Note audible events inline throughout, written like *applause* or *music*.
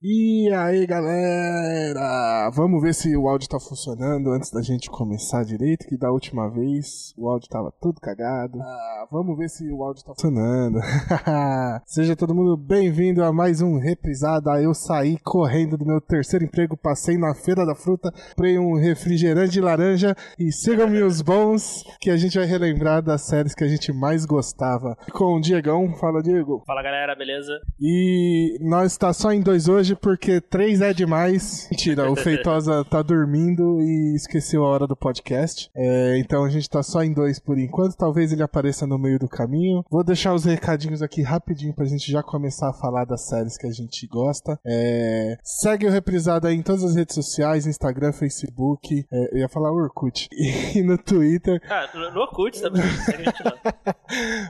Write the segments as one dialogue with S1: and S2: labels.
S1: E aí, galera? Vamos ver se o áudio tá funcionando antes da gente começar direito, que da última vez o áudio tava todo cagado. Ah, vamos ver se o áudio tá funcionando. *laughs* Seja todo mundo bem-vindo a mais um Reprisada. Eu saí correndo do meu terceiro emprego, passei na Feira da Fruta, comprei um refrigerante de laranja e sigam-me os bons, que a gente vai relembrar das séries que a gente mais gostava. Com o Diegão. Fala, Diego.
S2: Fala, galera, beleza?
S1: E nós tá só em dois hoje porque três é demais. *laughs* Mentira, o Feitosa tá dormindo e esqueceu a hora do podcast. É, então a gente tá só em dois por enquanto. Talvez ele apareça no meio do caminho. Vou deixar os recadinhos aqui rapidinho pra gente já começar a falar das séries que a gente gosta. É, segue o Reprisado aí em todas as redes sociais: Instagram, Facebook. É, eu ia falar Orkut. *laughs* E no Twitter.
S2: Ah, no, no Orkut também. Segue a gente lá.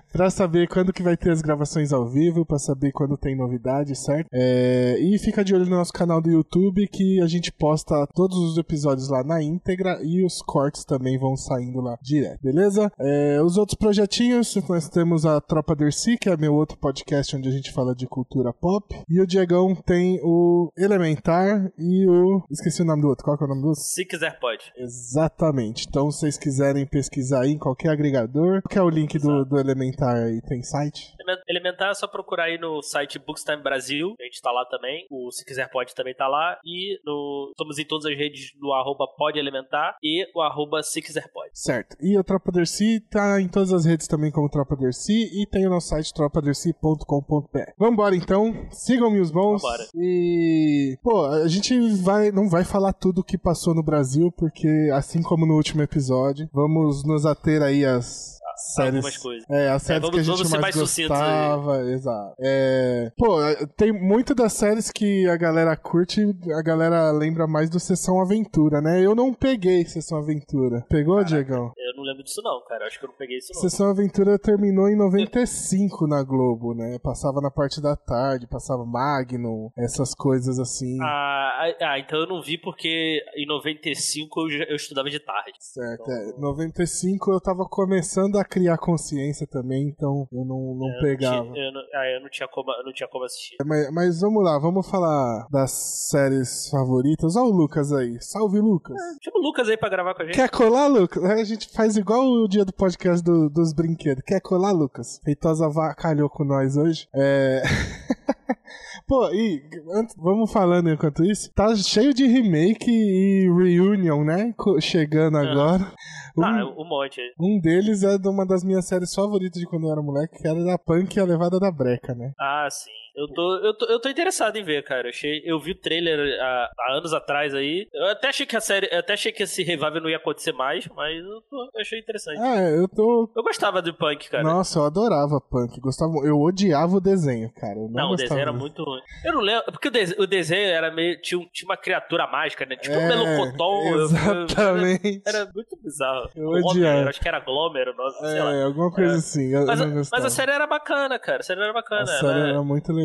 S2: *laughs*
S1: pra saber quando que vai ter as gravações ao vivo, pra saber quando tem novidade, certo? É, e fica de olho no nosso canal do YouTube que a gente posta todos os episódios lá na íntegra e os cortes também vão saindo lá direto, beleza? É, os outros projetinhos, nós temos a Tropa Dercy, que é meu outro podcast onde a gente fala de cultura pop. E o Diegão tem o Elementar e o. Esqueci o nome do outro. Qual que é o nome do outro?
S2: Se quiser, pode.
S1: Exatamente. Então, se vocês quiserem pesquisar aí em qualquer agregador, qual é o link do, do Elementar aí? Tem site?
S2: Elementar é só procurar aí no site Bookstime Brasil, a gente tá lá também. O Se Quiser Pode também tá lá. E no, estamos em todas as redes do arroba Pode Elementar e o arroba Se Quiser Pode.
S1: Certo. E o Tropa Dercy tá em todas as redes também como Tropa Dercy e tem o nosso site tropadercy.com.br. Vambora então, sigam-me os bons.
S2: Vambora.
S1: E, pô, a gente vai, não vai falar tudo o que passou no Brasil, porque assim como no último episódio, vamos nos ater aí às séries.
S2: Algumas coisas.
S1: É, as séries
S2: vamos-
S1: que a gente mais,
S2: mais aí.
S1: gostava, exato. É, pô, tem muito das séries que a galera curte, a galera lembra mais do Sessão Aventura, né? Eu não peguei Sessão Aventura. Pegou, Diegão?
S2: Eu não lembro disso não, cara. Acho que eu não peguei isso não.
S1: Sessão Aventura terminou em 95 na Globo, né? Passava na parte da tarde, passava Magnum, essas coisas assim.
S2: Ah, ah, então eu não vi porque em 95 eu, já- eu estudava de tarde.
S1: Certo, é. 95 eu tava começando a criar consciência também, então eu não, não
S2: Eu não
S1: pegava.
S2: tinha- eu não, ah, eu não tinha como, não tinha como assistir.
S1: Mas, mas vamos lá, vamos falar das séries favoritas. Olha o Lucas aí. Salve, Lucas.
S2: Chama o Lucas aí pra gravar com a gente.
S1: Quer colar, Lucas? A gente faz igual o dia do podcast do- dos brinquedos. Quer colar, Lucas? Feitosa vacalhou com nós hoje. É. *laughs* *laughs* Pô, e antes- vamos falando enquanto isso. Tá cheio de remake e reunion, né? Chegando agora. Um,
S2: Ah, um monte aí.
S1: um deles é de uma das minhas séries favoritas de quando eu era moleque, que era da Punk e a Levada da Breca, né?
S2: Ah, sim. Eu tô, eu, tô, eu tô interessado em ver, cara. Eu, achei, eu vi o trailer há, há anos atrás aí. Eu até achei que a série. Eu até achei que esse revival não ia acontecer mais, mas eu, tô- eu achei interessante.
S1: Ah, eu tô.
S2: Eu gostava do punk, cara.
S1: Nossa, eu adorava Punk. Gostava, eu odiava o desenho, cara. Eu não,
S2: Não, o desenho era
S1: muito.
S2: ruim. Eu não lembro. Porque o desenho, o desenho era meio. Tinha, tinha uma criatura mágica, né? Tipo
S1: É,
S2: um melocoton. eu- eu-
S1: Exatamente.
S2: Era, muito bizarro.
S1: Eu
S2: Glomer,
S1: odiava.
S2: acho que era Glomer, o nome, sei lá.
S1: É, alguma coisa
S2: É.
S1: assim. Eu
S2: Mas, a, mas a série era bacana, cara. A série era bacana.
S1: A série
S2: ela-
S1: era muito legal.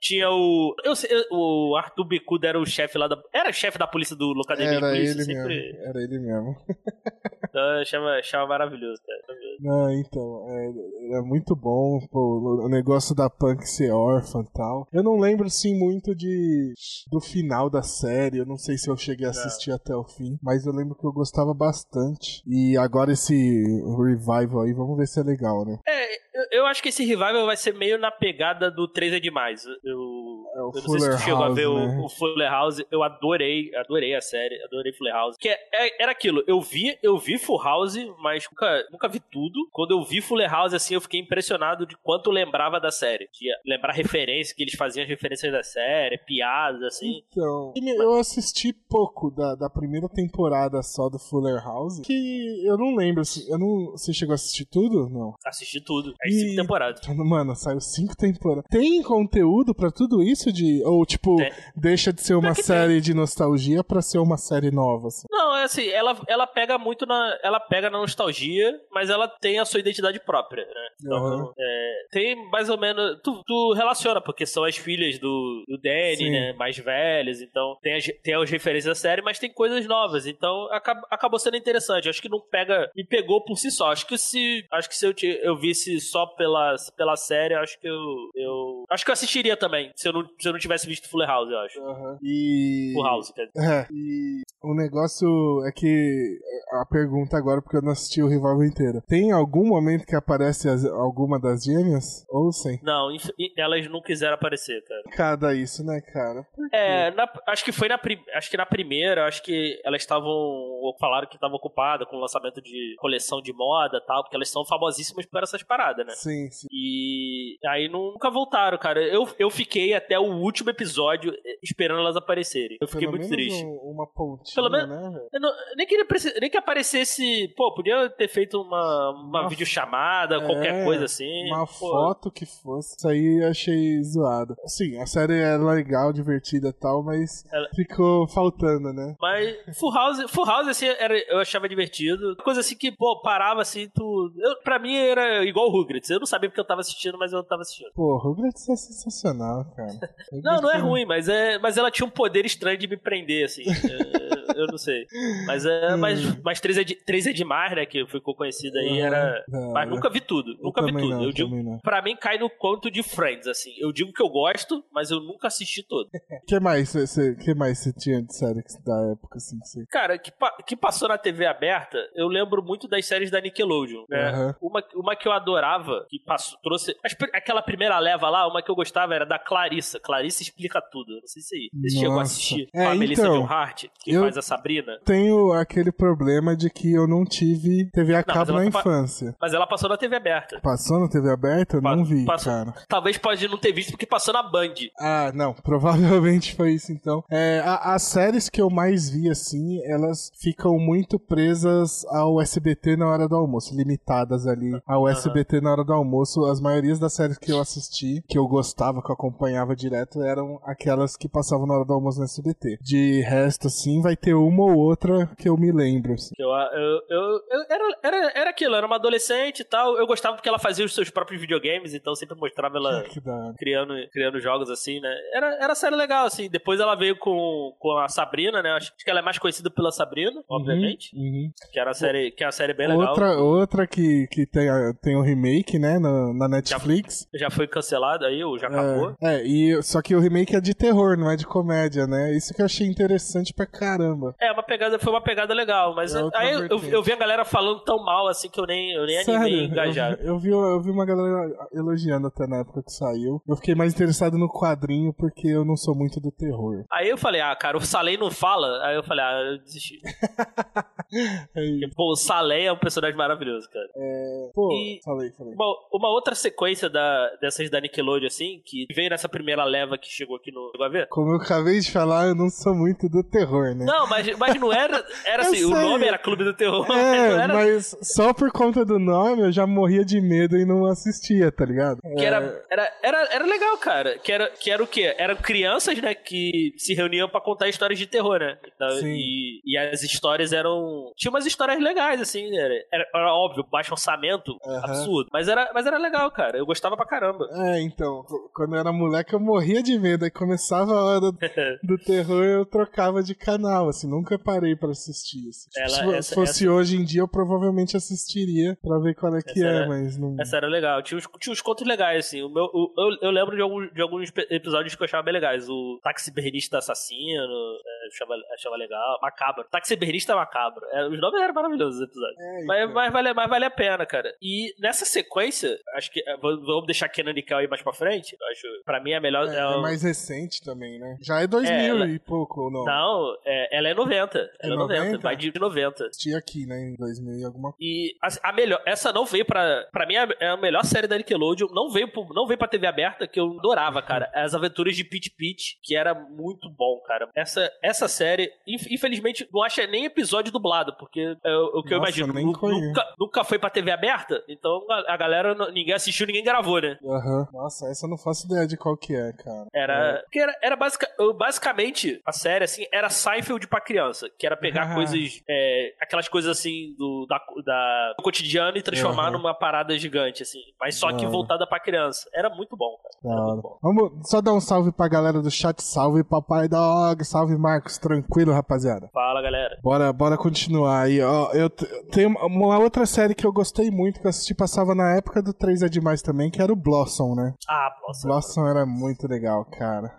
S2: Tinha o. Eu, sei- o Arthur Bicudo era o chefe lá da. Era chefe da polícia do Locademia de
S1: Era
S2: Polícia.
S1: ele
S2: sempre.
S1: mesmo. Era ele mesmo.
S2: Então, eu achava, achava maravilhoso, cara.
S1: Não, então, é, é muito bom pô, o negócio da Punk ser órfã e tal. Eu não lembro, assim, muito de do final da série. Eu não sei se eu cheguei a assistir até o fim, mas eu lembro que eu gostava bastante. E agora esse revival aí, vamos ver se é legal, né?
S2: É, eu, eu acho que esse revival vai ser meio na pegada do 3 é demais. Eu,
S1: É o
S2: eu não sei se
S1: Fuller
S2: tu chegou a
S1: House,
S2: ver
S1: né?
S2: o, o Fuller House. Eu adorei, adorei a série, adorei Fuller House. Que é- é- era aquilo, eu vi, eu vi Full House, mas nunca, nunca vi tudo. Quando eu vi Fuller House, assim, eu fiquei impressionado de quanto lembrava da série. De lembrar referência, que eles faziam as referências da série, piadas, assim.
S1: Então, eu assisti pouco da, da primeira temporada só do Fuller House, que eu não lembro, eu não, você chegou a assistir tudo? Não.
S2: Assisti tudo. As
S1: E-
S2: cinco temporadas.
S1: Mano, saiu cinco temporadas. Tem conteúdo pra tudo isso de ou tipo
S2: Tem.
S1: deixa de ser uma série de nostalgia pra ser uma série nova, assim.
S2: Não, é assim, ela, ela pega muito na. ela pega na nostalgia, mas ela tem a sua identidade própria, né? Então,
S1: Uhum.
S2: é, tem mais ou menos. Tu, tu relaciona, porque são as filhas do, do Danny,
S1: Sim.
S2: né? Mais velhas, então tem as, tem as referências da série, mas tem coisas novas. Então acab- acabou sendo interessante. Acho que não pega. Me pegou por si só. Acho que se. Acho que se eu, te- eu visse só pela, pela série, acho que eu, eu. Acho que eu assistiria também. Se eu não, se eu não tivesse visto Fuller House, eu acho.
S1: Aham. E.
S2: Full House, quer dizer.
S1: É, e o negócio é que a pergunta agora, porque eu não assisti o Revival inteiro. Tem algum momento que aparece as- alguma das gêmeas? Ou sem?
S2: Não, inf- elas não quiseram aparecer, cara.
S1: Cada isso, né, cara? Por quê?
S2: É, na- acho que foi na, pri- acho que na primeira, acho que elas estavam, falaram que estavam ocupadas com o lançamento de coleção de moda e tal, porque elas são famosíssimas por essas paradas, né?
S1: Sim, sim.
S2: E aí nunca voltaram, cara. Eu, eu fiquei até o último episódio esperando elas aparecerem. Eu fiquei
S1: Pelo
S2: muito triste.
S1: um- uma pontinha,
S2: Pelo menos-
S1: né?
S2: Eu não- nem queria nem que aparecesse. Pô, podia ter feito uma, uma,
S1: Uma
S2: videochamada,
S1: é,
S2: qualquer coisa assim.
S1: Uma
S2: Pô,
S1: foto que fosse. Isso aí eu achei zoado. Sim, a série é legal, divertida e tal, mas
S2: Ela-
S1: ficou faltando, né?
S2: Mas Full House, Full House assim, era, eu achava divertido. Coisa assim que, pô, parava assim, tu. Eu, pra mim era igual o Rugrats. Eu não sabia porque eu tava assistindo, mas eu tava assistindo.
S1: Pô, Rugrats é sensacional, cara. *laughs*
S2: Não, não é ruim, mas, é, mas ela tinha um poder estranho de me prender, assim. *laughs* Eu não sei. Mas, é, *laughs* mas, mas três, é de, três é demais, né? Que ficou conhecida aí, era.
S1: Não,
S2: Mas nunca vi tudo. Nunca vi tudo.
S1: não,
S2: eu digo.
S1: não.
S2: Pra mim cai no conto de Friends, assim. Eu digo que eu gosto, mas eu nunca assisti todo.
S1: O *laughs* que mais você que mais você tinha de série da época, assim, que você...
S2: Cara, que, pa- que passou na TV aberta, eu lembro muito das séries da Nickelodeon, né?
S1: Aham.
S2: Uma, uma que eu adorava, que passou, trouxe. aquela primeira leva lá, uma que eu gostava era da Clarissa. Clarissa explica tudo. Eu não sei se você chegou a assistir
S1: É,
S2: com a Melissa
S1: então,
S2: John Hart, que
S1: eu-
S2: faz a Sabrina.
S1: Tenho aquele problema de que eu não tive TV a
S2: mas
S1: cabo na
S2: tá-
S1: infância.
S2: Mas ela passou na TV aberta.
S1: Passou na TV aberta? Eu
S2: Pa-
S1: não vi,
S2: passou.
S1: cara.
S2: Talvez pode não ter visto porque passou na Band.
S1: Ah, não, *laughs* provavelmente foi isso então. É, a- as séries que eu mais vi, assim, elas ficam muito presas ao SBT na hora do almoço, limitadas ali ao SBT na hora do almoço. As maiorias das séries que eu assisti, que eu gostava, que eu acompanhava direto, eram aquelas que passavam na hora do almoço no SBT. De resto, assim, vai ter uma ou outra que eu me lembro. assim.
S2: Eu, eu, eu, eu- era, era, era aquilo, era uma adolescente e tal. Eu gostava porque ela fazia os seus próprios videogames, então eu sempre mostrava ela *laughs* criando, criando jogos assim, né? Era, era série legal, assim. Depois ela veio com, com a Sabrina, né? Acho que ela é mais conhecida pela Sabrina, obviamente.
S1: Uhum.
S2: Que era série, que é uma série bem legal.
S1: Outra, outra que, que tem, a- tem um remake, né, na, na Netflix.
S2: Já foi cancelada aí, ou já acabou.
S1: É, é, e, só que o remake é de terror, não é de comédia, né? Isso que eu achei interessante pra caramba.
S2: É, uma pegada, foi uma pegada legal, mas
S1: É
S2: aí eu, eu, vi a galera falando tão mal assim que eu nem, eu nem animei
S1: Sério,
S2: engajar.
S1: eu, eu, vi, eu vi uma galera elogiando até na época que saiu. Eu fiquei mais interessado no quadrinho porque eu não sou muito do terror.
S2: Aí eu falei, ah, cara, o Salem não fala. Aí eu falei, ah, eu desisti. *laughs* Porque, pô, o Salem é um personagem maravilhoso, cara.
S1: pô,
S2: E-
S1: falei, falei.
S2: Uma, uma outra sequência da, dessas da Nickelodeon, assim, que veio nessa primeira leva que chegou aqui no. Chegou a ver?
S1: Como eu acabei de falar, eu não sou muito do terror, né?
S2: Não, mas, mas não era. Era *laughs*
S1: Eu
S2: assim, o nome era Clube do Terror, mas
S1: É, *laughs*
S2: era.
S1: mas só por conta do nome eu já morria de medo e não assistia, tá ligado?
S2: Que
S1: É,
S2: era, era, era, era legal, cara. Que era, que era o quê? Eram crianças, né, que se reuniam pra contar histórias de terror, né? Então,
S1: Sim.
S2: E, e as histórias eram. Tinha umas histórias legais, assim. Era, era, era óbvio, baixo orçamento, absurdo. Mas era, mas era legal, cara. Eu gostava pra caramba.
S1: É, então, qu- quando eu era moleque eu morria de medo. Aí começava a hora do, *laughs* do terror eu trocava de canal, assim, nunca parei pra assistir. assim. Tipo,
S2: Ela-
S1: se
S2: essa-
S1: se fosse hoje em dia eu provavelmente assistiria pra ver qual é que
S2: Essa
S1: é,
S2: era-
S1: mas não.
S2: Essa era legal. Tinha uns, tinha uns contos legais, assim. O meu, o- eu, eu lembro de alguns, de alguns episódios que eu achava bem legais. O Taxibernista Assassino, é, eu achava, achava legal. Macabro. Taxibernista Macabro. É, os nomes eram maravilhosos os episódios.
S1: É,
S2: Mas,
S1: então.
S2: mas, vale, mas vale a pena, cara. E nessa sequência, acho que. é, Vamos deixar Kenan Nickel aí mais pra frente. Eu acho, pra mim, a melhor.
S1: É,
S2: é
S1: é mais recente também, né? Já é 2000
S2: É, ela-
S1: e pouco, ou não?
S2: Não, é, ela é 90. Ela é 90,
S1: 90?
S2: vai de 90.
S1: Assisti aqui, né, em 2000 e alguma coisa.
S2: E a, a melhor, essa não veio pra. Pra mim, é a melhor série da Nickelodeon. Não veio, pro- não veio pra TV aberta, que eu adorava, cara. As aventuras de Pete Pete, que era muito bom, cara. Essa, essa série, infelizmente, não acha nem episódio dublado, porque é o que Nossa, eu imagino. Nunca, nunca foi pra TV aberta, então a, a galera, ninguém assistiu, ninguém gravou, né?
S1: Uhum. Nossa, essa eu não faço ideia de qual que é, cara.
S2: Era. É. era, era basic, basicamente, a série, assim, era Seinfeld pra criança, que era pegar *laughs* coisas. É, aquelas coisas assim do, da, da, do cotidiano e transformar uhum. numa parada gigante, assim. Mas só que voltada pra criança. Era muito bom, cara. Muito bom.
S1: Vamos só dar um salve pra galera do chat. Salve, papai dog. Salve, Marcos. Tranquilo, rapaziada.
S2: Fala, galera.
S1: Bora, bora continuar aí. Ó, eu tenho uma outra série que eu gostei muito, que eu assisti, passava na época do 3 é Demais também, que era o Blossom, né?
S2: Ah, Blossom.
S1: Blossom era muito legal, cara.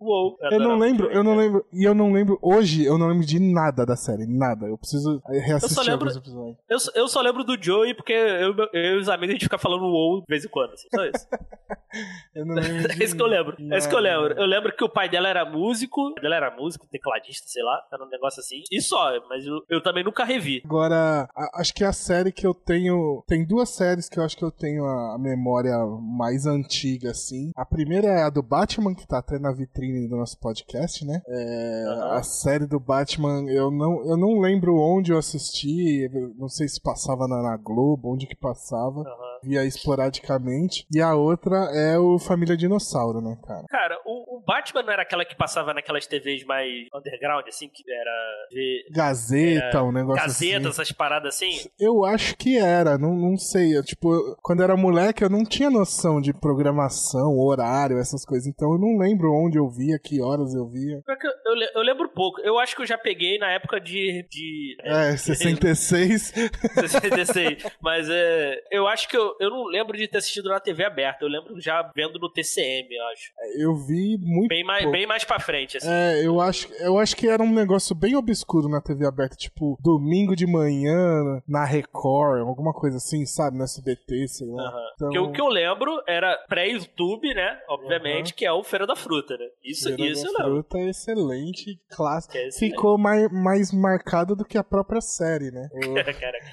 S1: Uou. eu *laughs* não lembro, eu não lembro. E eu não lembro, hoje, eu não lembro de nada da série. Nada. Eu preciso reassistir eu lembro, alguns episódios.
S2: Eu, eu só lembro do Joey porque eu, eu e os amigos a gente fica falando WoW de vez em quando, assim, só isso. *laughs*
S1: eu não *laughs* lembro.
S2: é isso que eu lembro. Nada. É isso que eu lembro. Eu lembro que o pai dela era músico, ela era músico, tecladista, sei lá, era um negócio assim. E só, mas eu, eu também nunca revi.
S1: Agora, a, acho que a série que eu tenho. Tem duas séries que eu acho que eu tenho a, a, memória mais antiga, assim. A primeira é a do Batman, que tá até na vitrine do nosso podcast, né? É, uhum. A série do Batman, eu não, eu não lembro onde eu assisti, não sei se passava na, na Globo, onde que passava. Uhum. Via esporadicamente. E a outra é o Família Dinossauro, né, cara?
S2: Cara, o, o Batman não era aquela que passava naquelas TVs mais underground, assim, que era. De,
S1: Gazeta, era, um negócio
S2: Gazeta,
S1: assim.
S2: essas paradas assim?
S1: Eu acho que era, não, não sei. Eu, tipo, quando era moleque, eu não tinha noção de programação, horário, essas coisas. Então eu não lembro onde eu via, que horas eu via.
S2: Eu, eu, eu lembro pouco. Eu acho que eu já peguei na época de. de
S1: é, 66.
S2: 66. *laughs* Mas é, eu acho que eu, eu não lembro de ter assistido na TV aberta. Eu lembro já vendo no TCM, eu acho.
S1: É, eu vi muito.
S2: Bem mais, bem mais pra frente, assim.
S1: É, eu acho, eu acho que era um negócio bem obscuro na TV aberta. Tipo, domingo de manhã, na Record, alguma coisa assim, sabe? No SBT, sei lá.
S2: Uhum. Então... o que eu lembro era pré-YouTube, né? Obviamente, uhum. que é o Feira da Fruta, né? Isso, Feira isso da eu.
S1: Fruta é excelente, clássico. É excelente. Ficou mais, mais marcado do que a própria série, né? *laughs*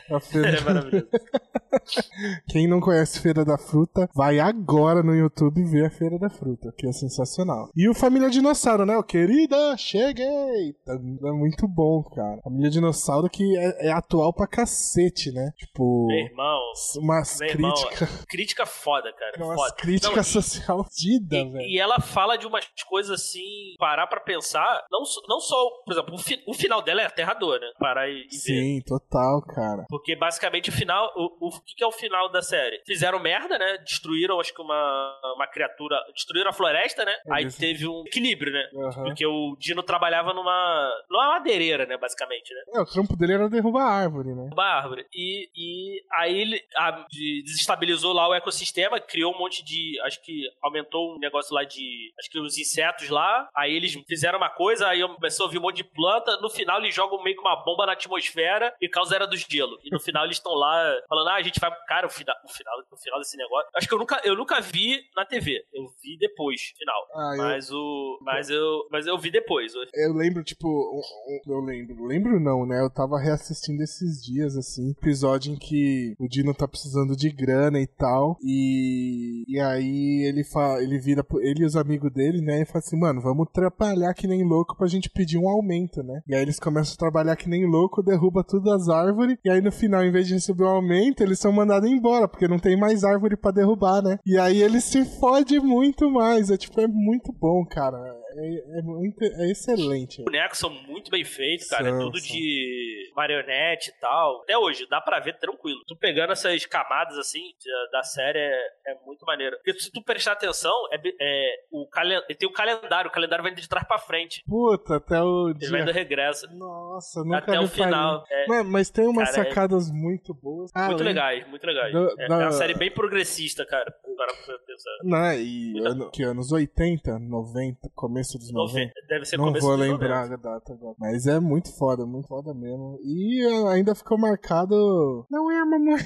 S2: O... a Feira... É maravilhoso. *laughs*
S1: Quem não conhece Feira da Fruta, vai agora no YouTube ver a Feira da Fruta, que é sensacional. E o Família Dinossauro, né? O querida, cheguei! É muito bom, cara. Família Dinossauro que é, é atual pra cacete, né? Tipo.
S2: Meu irmão.
S1: Umas críticas.
S2: Crítica foda, cara.
S1: Umas
S2: foda.
S1: crítica social dida, velho.
S2: E ela fala de umas coisas assim, parar pra pensar. Não, não só, por exemplo, o, fi, o final dela é aterrador, né? Parar e, e
S1: Sim, ver. total, cara.
S2: Porque basicamente o final. O, o, o que é o final da série? Fizeram merda, né? Destruíram, acho que uma, uma criatura. Destruíram a floresta, né? É Aí teve um equilíbrio, né? Uhum. Porque o Dino trabalhava numa. numa madeireira, né? Basicamente, né?
S1: É, o trampo dele era derrubar a árvore, né?
S2: Derrubar a árvore. E, e aí ele a, de, desestabilizou lá o ecossistema, criou um monte de. Acho que aumentou um negócio lá de. Acho que os insetos lá. Aí eles fizeram uma coisa, aí começou a vir um monte de planta. No final eles jogam meio que uma bomba na atmosfera e causa era dos gelo. E no final eles estão lá falando, ah, a gente vai. Cara, o final, o final, final desse negócio. Acho que eu nunca, eu nunca vi na TV. Eu vi depois, final. Ah, mas eu... o. Mas eu. Mas eu vi depois.
S1: Eu lembro, tipo. Eu lembro. Lembro não, né? Eu tava reassistindo esses dias, assim. Episódio em que o Dino tá precisando de grana e tal. E. E aí ele fala. Ele vira. Ele e os amigos dele, né? E fala assim, mano, vamos trabalhar que nem louco pra gente pedir um aumento, né? E aí eles começam a trabalhar que nem louco, derruba tudo as árvores. E aí no final, em vez de receber um aumento, eles são mandados embora, porque não tem mais árvore para derrubar, né? E aí ele se fode muito mais. É tipo, é muito bom, cara é, é, muito, é excelente.
S2: Os bonecos são muito bem feitos, cara. É são, é tudo são. de marionete e tal. Até hoje, dá pra ver tranquilo. Tu pegando essas camadas assim da série é, é muito maneiro. Porque se tu prestar atenção, é, é o calen tem o calendário. O calendário vai de trás pra frente.
S1: Puta, até o
S2: dia. Ele vai do regresso.
S1: Nossa, nunca
S2: Até o final.
S1: É, mas, mas, tem umas cara, é sacadas muito boas.
S2: Ah, muito legais, muito legais. Do, é, da... uma série bem progressista, cara. Para pensar.
S1: Não, e ano, que anos 80, 90, começo começo dos 90.
S2: Deve ser
S1: Não vou lembrar a data agora. Mas é muito foda, muito foda mesmo. E ainda ficou marcado. Não é mamãe.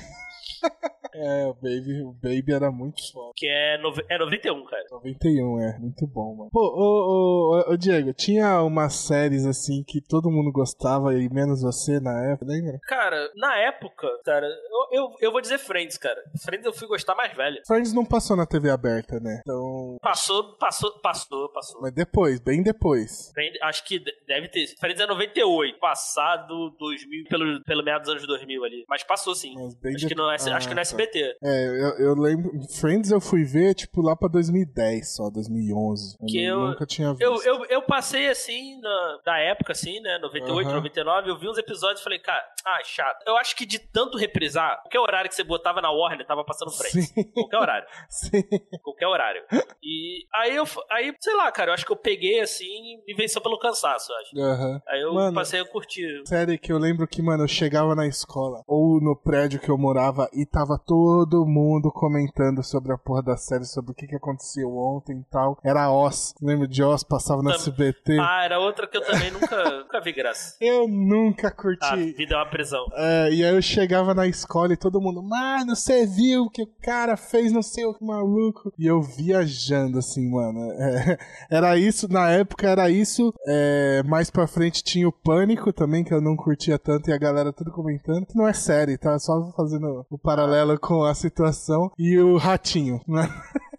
S1: É, o Baby, o Baby era muito foda.
S2: Que é, no, é 91, cara.
S1: 91, é. Muito bom, mano. Pô, ô, ô, ô, Diego, tinha umas séries assim que todo mundo gostava e menos você na época, lembra?
S2: Cara, na época, cara, eu, eu, eu vou dizer Friends, cara. Friends eu fui gostar mais velho.
S1: Friends não passou na TV aberta, né? Então.
S2: Passou, passou, passou, passou.
S1: Mas depois, bem depois.
S2: Friends, acho que deve ter. Friends é 98, passado 2000, pelo, pelo meados dos anos 2000 ali. Mas passou sim. Mas acho, de... que no, ah, acho que no SBT.
S1: Tá. É, eu, eu, lembro. Friends eu fui ver, tipo, lá pra 2010 só, 2011.
S2: Que eu, nunca tinha visto. Eu, eu, eu passei assim, na, da época, assim, né? 98, uhum. 99, eu vi uns episódios e falei, cara, ah, chato. Eu acho que de tanto reprisar, qualquer horário que você botava na Warner, tava passando frente. Sim. Qualquer horário. *laughs* Sim. Qualquer horário. E aí eu, aí, sei lá, cara, eu acho que eu peguei assim e venceu pelo cansaço, eu acho.
S1: Uhum.
S2: Aí eu mano, passei a curtir.
S1: Sério que eu lembro que, mano, eu chegava na escola ou no prédio que eu morava e tava todo mundo comentando sobre a porra da série, sobre o que, que aconteceu ontem e tal. Era Oz. Lembra de Oz? Passava no SBT.
S2: Ah, era outra que eu também nunca, *laughs* nunca vi graça.
S1: Eu nunca curti. A
S2: vida é uma prisão.
S1: É, e aí eu chegava na escola e todo mundo, mano, você viu que o cara fez não sei o que maluco. E eu viajando assim, mano. É, *laughs* era isso, na época era isso. É, mais pra frente tinha o Pânico também, que eu não curtia tanto, e a galera tudo comentando. Que não é série, tá? Só fazendo o paralelo com a situação. E o Ratinho, né? *laughs*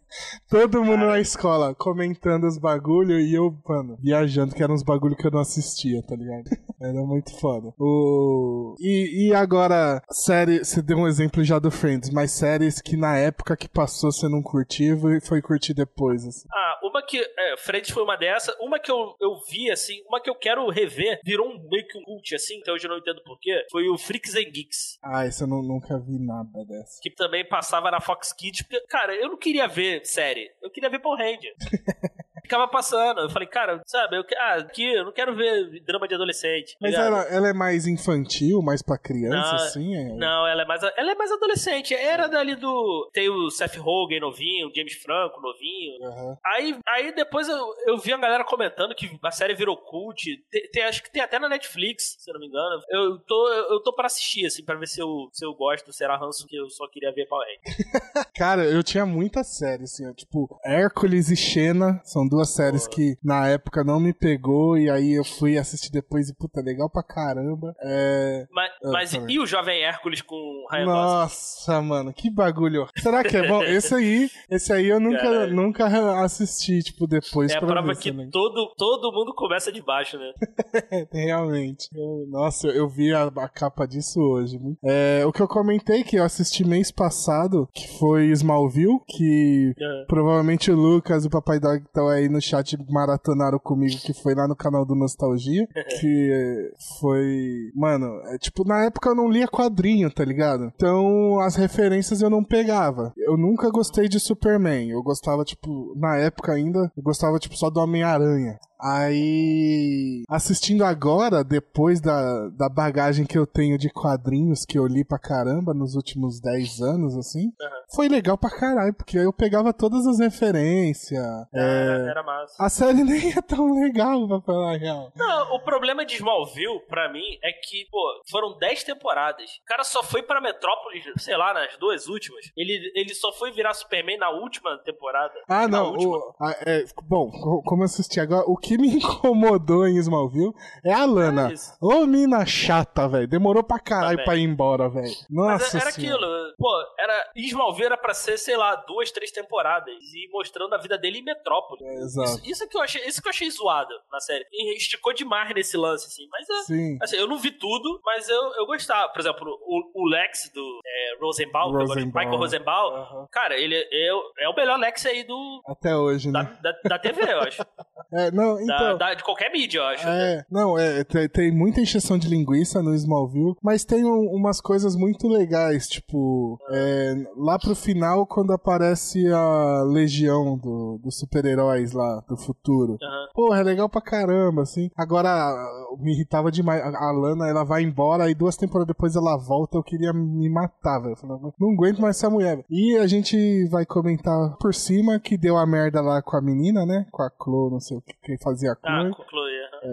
S1: Todo mundo na escola comentando os bagulho e eu, mano, viajando, que eram uns bagulho que eu não assistia, tá ligado? *laughs* Era muito foda. O... E, e agora, série, você deu um exemplo já do Friends, mas séries que na época que passou você não curtiu e foi curtir depois, assim.
S2: Ah, uma que. É, Friends foi uma dessa. Uma que eu, eu vi, assim, uma que eu quero rever, virou um, meio que um cult, assim, até hoje eu não entendo porquê. Foi o Freaks and Geeks.
S1: Ah, esse eu não, nunca vi nada dessa.
S2: Que também passava na Fox Kids. Porque, cara, eu não queria ver série. Eu queria ver Paul Ranger. *laughs* Ficava passando. Eu falei, cara, sabe, eu, ah, aqui, eu não quero ver drama de adolescente.
S1: Mas ela, ela é mais infantil, mais pra criança, não, assim?
S2: É... Não, ela é mais ela é mais adolescente. Era dali do. Tem o Seth Rogen novinho, o James Franco novinho. Uhum. Aí, aí depois eu, eu vi a galera comentando que a série virou cult. Tem, tem, acho que tem até na Netflix, se eu não me engano. Eu tô, eu tô pra assistir, assim, pra ver se eu, se eu gosto, se era ranço que eu só queria ver Power *laughs*
S1: Cara, eu tinha muita série, assim, ó, tipo, Hércules e Xena são duas séries que na época não me pegou e aí eu fui assistir depois e puta, legal pra caramba. É...
S2: Mas, ah, mas e o Jovem Hércules com
S1: Ryan Nossa, Gosling? mano, que bagulho. Será que é bom? esse aí, esse aí eu nunca, nunca assisti, tipo, depois
S2: É a prova ver, que né? todo, todo mundo começa de baixo, né? *laughs*
S1: Realmente. Eu, nossa, eu, vi a, a, capa disso hoje. É, o que eu comentei que eu assisti mês passado, que foi Smallville, que é. provavelmente o Lucas e o Papai Dog estão aí no chat maratonaram comigo, que foi lá no canal do Nostalgia, *laughs* que foi... Mano, é, tipo, na época eu não lia quadrinho, tá ligado? Então as referências eu não pegava. Eu nunca gostei de Superman. Eu gostava, tipo, na época ainda, eu gostava, tipo, só do Homem-Aranha. Aí, assistindo agora, depois da, da bagagem que eu tenho de quadrinhos que eu li pra caramba nos últimos 10 anos, assim, uhum. foi legal pra caralho, porque eu pegava todas as referências.
S2: É, é, era massa.
S1: A série *laughs* nem é tão legal, pra falar a real.
S2: Não, o problema de Smallville, pra mim, é que, pô, foram 10 temporadas. O cara só foi pra Metrópolis, sei lá, nas duas últimas. Ele, ele só foi virar Superman na última temporada.
S1: Ah, não. O, a, é, bom, como eu assisti agora, o que que me *laughs* incomodou em Smallville é a Lana. É Ô, mina chata, velho. Demorou pra caralho Também. pra ir embora, velho. Nossa Mas
S2: era
S1: senhora.
S2: aquilo. Pô, era. Smallville era pra ser, sei lá, duas, três temporadas. E mostrando a vida dele em Metrópole.
S1: É, exato.
S2: Isso, isso, que eu achei, isso que eu achei zoado na série. E esticou demais nesse lance, assim. Mas é. Sim. Assim, eu não vi tudo, mas eu, eu gostava. Por exemplo, o, o Lex do é, Rosenbaum, Rosenbaum. Michael Rosenbaum. Uhum. Cara, ele é, é o melhor Lex aí do.
S1: Até hoje,
S2: né?
S1: Da,
S2: da, da TV, eu acho. *laughs*
S1: É, não, então...
S2: Da, da, de qualquer mídia, eu acho.
S1: É, não, é, tem, tem, muita encheção de linguiça no Smallville, mas tem um, umas coisas muito legais, tipo, é, lá pro final, quando aparece a legião do, dos super-heróis lá do futuro. Uhum. Porra, é legal pra caramba, assim. Agora, me irritava demais. A Lana, ela vai embora, e duas temporadas depois ela volta, eu queria me matar, velho. não aguento mais essa mulher. E a gente vai comentar por cima que deu a merda lá com a menina, né? Com a Chloe, não sei o que, quem fazia a Chloe.
S2: Ah, com a Chloe,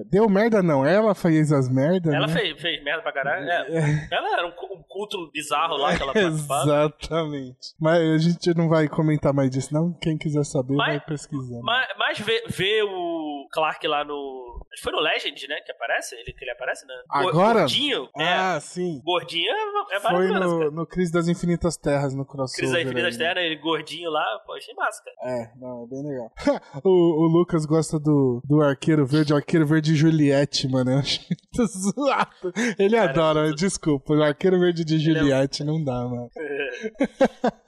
S1: deu merda não, ela fez as merdas.
S2: Ela
S1: né?
S2: fez, fez merda pra caralho. É. Ela era um, um culto bizarro lá que ela *laughs* participava.
S1: Exatamente. Mas a gente não vai comentar mais disso, não. Quem quiser saber,
S2: Mas-
S1: vai pesquisando.
S2: Mas, mas ver, ver o Clark lá no. Acho que foi no Legend, né? Que aparece? Ele, que ele aparece, né? Go-
S1: Agora?
S2: Gordinho? é.
S1: Ah, sim.
S2: Gordinho é, é
S1: Foi no, no Crise das Infinitas Terras, no crossover.
S2: Cris da Infinitas
S1: aí.
S2: Terra, ele gordinho lá, pô, achei massa, cara.
S1: É, não, é bem legal. *laughs* o, o Lucas gosta do, do Arqueiro Verde, o Arqueiro Verde Juliette, mano. Eu acho *laughs* muito zoado. Ele
S2: Cara,
S1: adora,
S2: muito-
S1: desculpa. Arqueiro Verde de
S2: é-
S1: Juliette não dá, mano. *laughs* *laughs*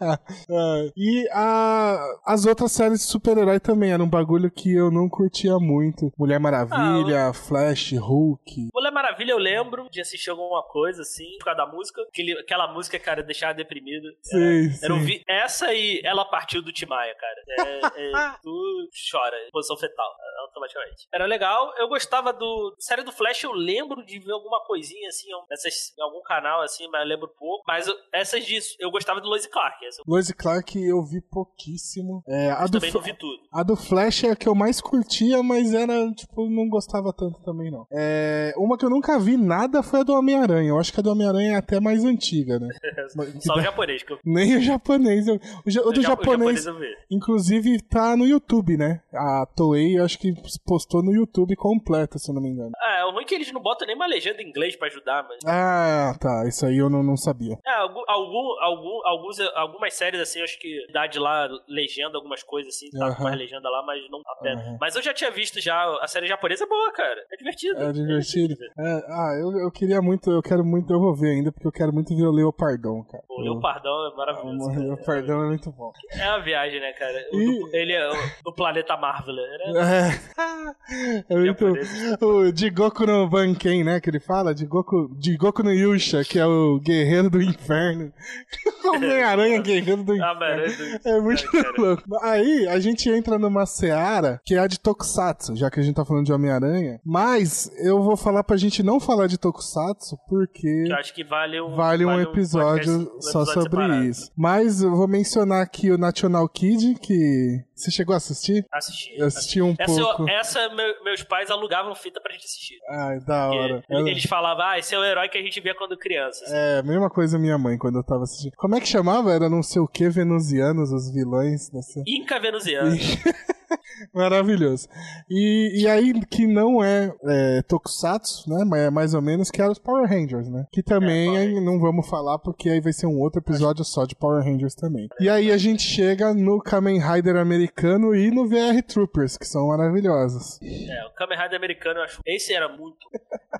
S1: É, e a, as outras séries de super-herói também era um bagulho que eu não curtia muito. Mulher Maravilha,
S2: Ah,
S1: Flash, Hulk.
S2: Mulher Maravilha eu lembro de assistir alguma coisa assim, por causa da música. Aquele, aquela música, cara, deixava deprimido.
S1: Sim,
S2: Era, era
S1: sim.
S2: ouvir essa e ela partiu do Timaya, cara. É, é, tu chora, posição fetal, automaticamente. Era legal, eu gostava do. Série do Flash, eu lembro de ver alguma coisinha assim, nessas, em algum canal assim, mas eu lembro pouco. Mas eu- essas disso, eu gostava do Lois Clark. Essa
S1: Lois Clark eu vi pouquíssimo. É, a, do,
S2: também não vi tudo.
S1: a do Flash é a que eu mais curtia, mas era, tipo, não gostava tanto também, não. É, uma que eu nunca vi nada foi a do Homem-Aranha. Eu acho que a do Homem-Aranha é até mais antiga, né? *laughs*
S2: Só o japonês que eu *laughs*
S1: Nem o japonês. eu- O, ja- o do
S2: o ja- o
S1: japonês, inclusive, tá no YouTube, né? A Toei, eu acho que postou no YouTube completa, se eu não me engano.
S2: Ah, o ruim é que eles não botam nem uma legenda em inglês pra ajudar, mas.
S1: Ah, tá. Isso aí eu não, não sabia.
S2: É, algum, algum, alguns, algumas séries, assim, acho que dá de lá legenda, algumas coisas, assim, tá
S1: Aham.
S2: com mais legenda lá, mas não a pena.
S1: Aham.
S2: Mas eu já tinha visto já, a série japonesa é boa, cara. É divertido.
S1: É divertido.
S2: ver.
S1: É, ah, eu, eu queria muito, eu quero muito, eu vou ver ainda, porque eu quero muito ver o Leopardon, cara.
S2: O Leopardão é maravilhoso.
S1: O. Leopardão é muito bom.
S2: É uma viagem, né, cara? O
S1: E-
S2: do- ele é o, do planeta Marvel. Era *laughs*
S1: É, *laughs* é muito.
S2: Japonês.
S1: O Jigoku no Banken, né? Que ele fala, Jigoku, Jigoku no Yusha, que é o guerreiro do inferno. *laughs* Homem-Aranha, guerreiro do
S2: Ah,
S1: inferno. É muito
S2: É, cara.
S1: louco. Aí a gente entra numa seara que é a de Tokusatsu, já que a gente tá falando de Homem-Aranha. Mas eu vou falar pra gente não falar de Tokusatsu, porque
S2: eu acho que vale um,
S1: vale um episódio
S2: podcast- um
S1: só
S2: episódio
S1: sobre
S2: separado.
S1: isso. Mas eu vou mencionar aqui o National Kid, que. Você chegou a assistir?
S2: Assisti.
S1: Eu assisti um
S2: Essa, eu-
S1: pouco.
S2: essa meu- meus pais alugavam fita pra gente assistir.
S1: Ai, da hora. Ela-
S2: Eles falavam, ah, esse é o herói que a gente via quando criança. assim.
S1: É, mesma coisa minha mãe quando eu tava assistindo. Como é que chamava? Era não sei o que venusianos, os vilões dessa.
S2: Inca venusiano. *laughs* *laughs*
S1: Maravilhoso. E, e aí, que não é, é Tokusatsu, né? Mas é mais ou menos que era os Power Rangers, né? Que também
S2: É,
S1: aí não vamos falar, porque aí vai ser um outro episódio só de Power Rangers também. E aí a gente chega no Kamen Rider americano e no VR Troopers, que são maravilhosos.
S2: É, o Kamen Rider americano, eu acho. Esse era muito.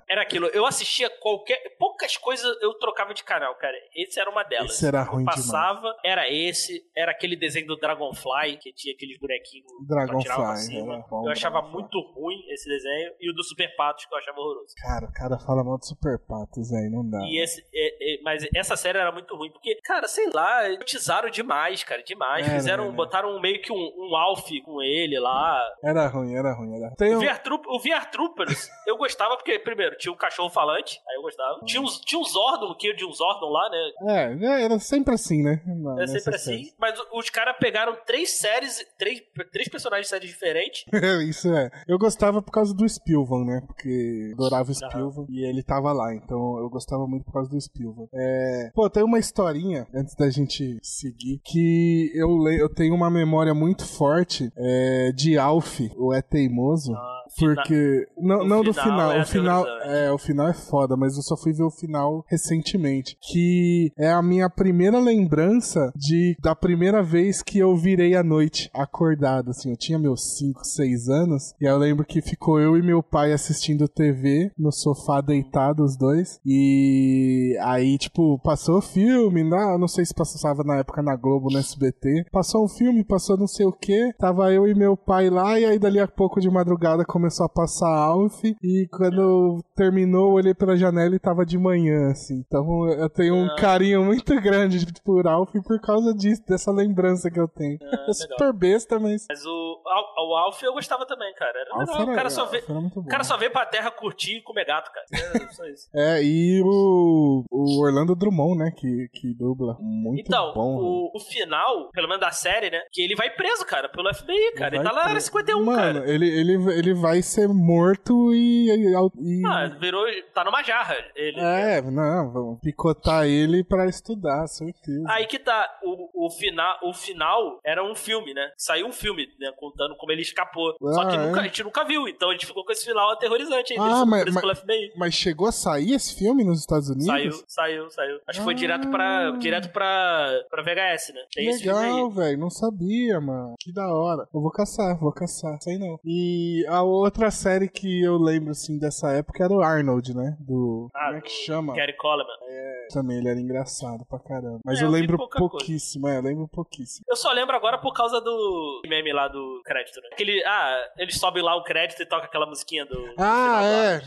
S2: Era aquilo. Eu assistia qualquer. Poucas coisas eu trocava de canal, cara. Esse era uma delas.
S1: Esse era ruim
S2: eu
S1: demais.
S2: passava, era esse, era aquele desenho do Dragonfly, que tinha aqueles bonequinhos pra
S1: Dragonfly, era bom,
S2: eu achava
S1: Dragonfly.
S2: muito ruim esse desenho. E o do Super Patos, que eu achava horroroso.
S1: Cara, o cara fala mal de Super Patos aí, não dá.
S2: E esse, é- é- mas essa série era muito ruim, porque, cara, sei lá, utilizaram demais, cara, demais.
S1: Era,
S2: Fizeram,
S1: era.
S2: botaram meio que um, um Alf com ele lá.
S1: Era ruim, era ruim. Era... Tem
S2: O
S1: um...
S2: O VR Troopers, *laughs* eu gostava porque, primeiro, tinha um cachorro falante, aí eu gostava. Tinha uns, tinha um Zordon, Kill de um Zordon lá, né?
S1: É, né, era sempre assim, né? Na-
S2: É sempre assim. Mas os caras pegaram três séries, três, três personagens de séries diferentes. *laughs*
S1: séries. Isso é. Eu gostava por causa do Spielvan, né? Porque adorava o Spielvan e ele tava lá, então eu gostava muito por causa do Spielvan. É... Pô, tem uma historinha, antes da gente seguir, que eu, le... eu tenho uma memória muito forte é, de Alf, o É Teimoso. Porque. Não,
S2: o
S1: não do
S2: final é
S1: o final. É, o final é foda, mas eu só fui ver o final recentemente. Que é a minha primeira lembrança de da primeira vez que eu virei à noite acordado. Assim, eu tinha meus 5, 6 anos. E eu lembro que ficou eu e meu pai assistindo TV no sofá deitado, os dois. E aí, tipo, passou o filme, não, não sei se passava na época na Globo, no SBT. Passou um filme, passou não sei o que. Tava eu e meu pai lá, e aí dali a pouco de madrugada começou a passar Alf. E quando terminou, olhei pela janela e tava de manhã, assim. Então eu tenho um
S2: Ah.
S1: carinho muito grande por Alf por causa disso, dessa lembrança que eu tenho.
S2: Ah,
S1: é super besta, mas.
S2: Mas o, O Alf eu gostava também, cara. Era
S1: Alf
S2: legal.
S1: era,
S2: o cara só
S1: Alf
S2: vê.
S1: era muito bom.
S2: O cara só veio pra terra curtir e comer gato, cara. É só isso. *laughs*
S1: É, e o, o Orlando Drummond, né, que, que dubla. Muito
S2: Então,
S1: bom. velho.
S2: o, o final, pelo menos da série, né? Que ele vai preso, cara, pelo FBI, cara. Ele tá lá na
S1: preso.
S2: 51,
S1: Mano,
S2: cara.
S1: Ele, ele, ele vai ser morto e. e, e-
S2: Ah, virou. Tá numa jarra. Ele,
S1: é, não, vamos picotar ele pra estudar, certeza.
S2: Aí que tá, o, o, final, o final era um filme, né? Saiu um filme, né? Contando como ele escapou. Só que
S1: Ah,
S2: nunca-
S1: é?
S2: a gente nunca viu, então a gente ficou com esse final aterrorizante aí,
S1: Ah, mas- mas-. Mas chegou a sair esse filme nos Estados Unidos?
S2: Saiu, saiu, saiu. Acho que foi
S1: Ah.
S2: direto pra, direto pra, pra VHS, né? Tem
S1: Legal, velho. Não sabia, mano. Que da hora. Eu vou caçar, vou caçar. Sei não. E a outra série que eu lembro, assim, dessa época era o Arnold, né? Do.
S2: Ah,
S1: como é que chama?
S2: Gary Coleman.
S1: Também ele era engraçado pra caramba. Mas
S2: É,
S1: eu
S2: eu
S1: lembro pouquíssimo, é, eu lembro pouquíssimo.
S2: Eu só lembro agora por causa do meme lá do crédito, né? Aquele, ah, eles sobem lá o crédito e toca aquela musiquinha do. do
S1: Ah,
S2: do-
S1: é.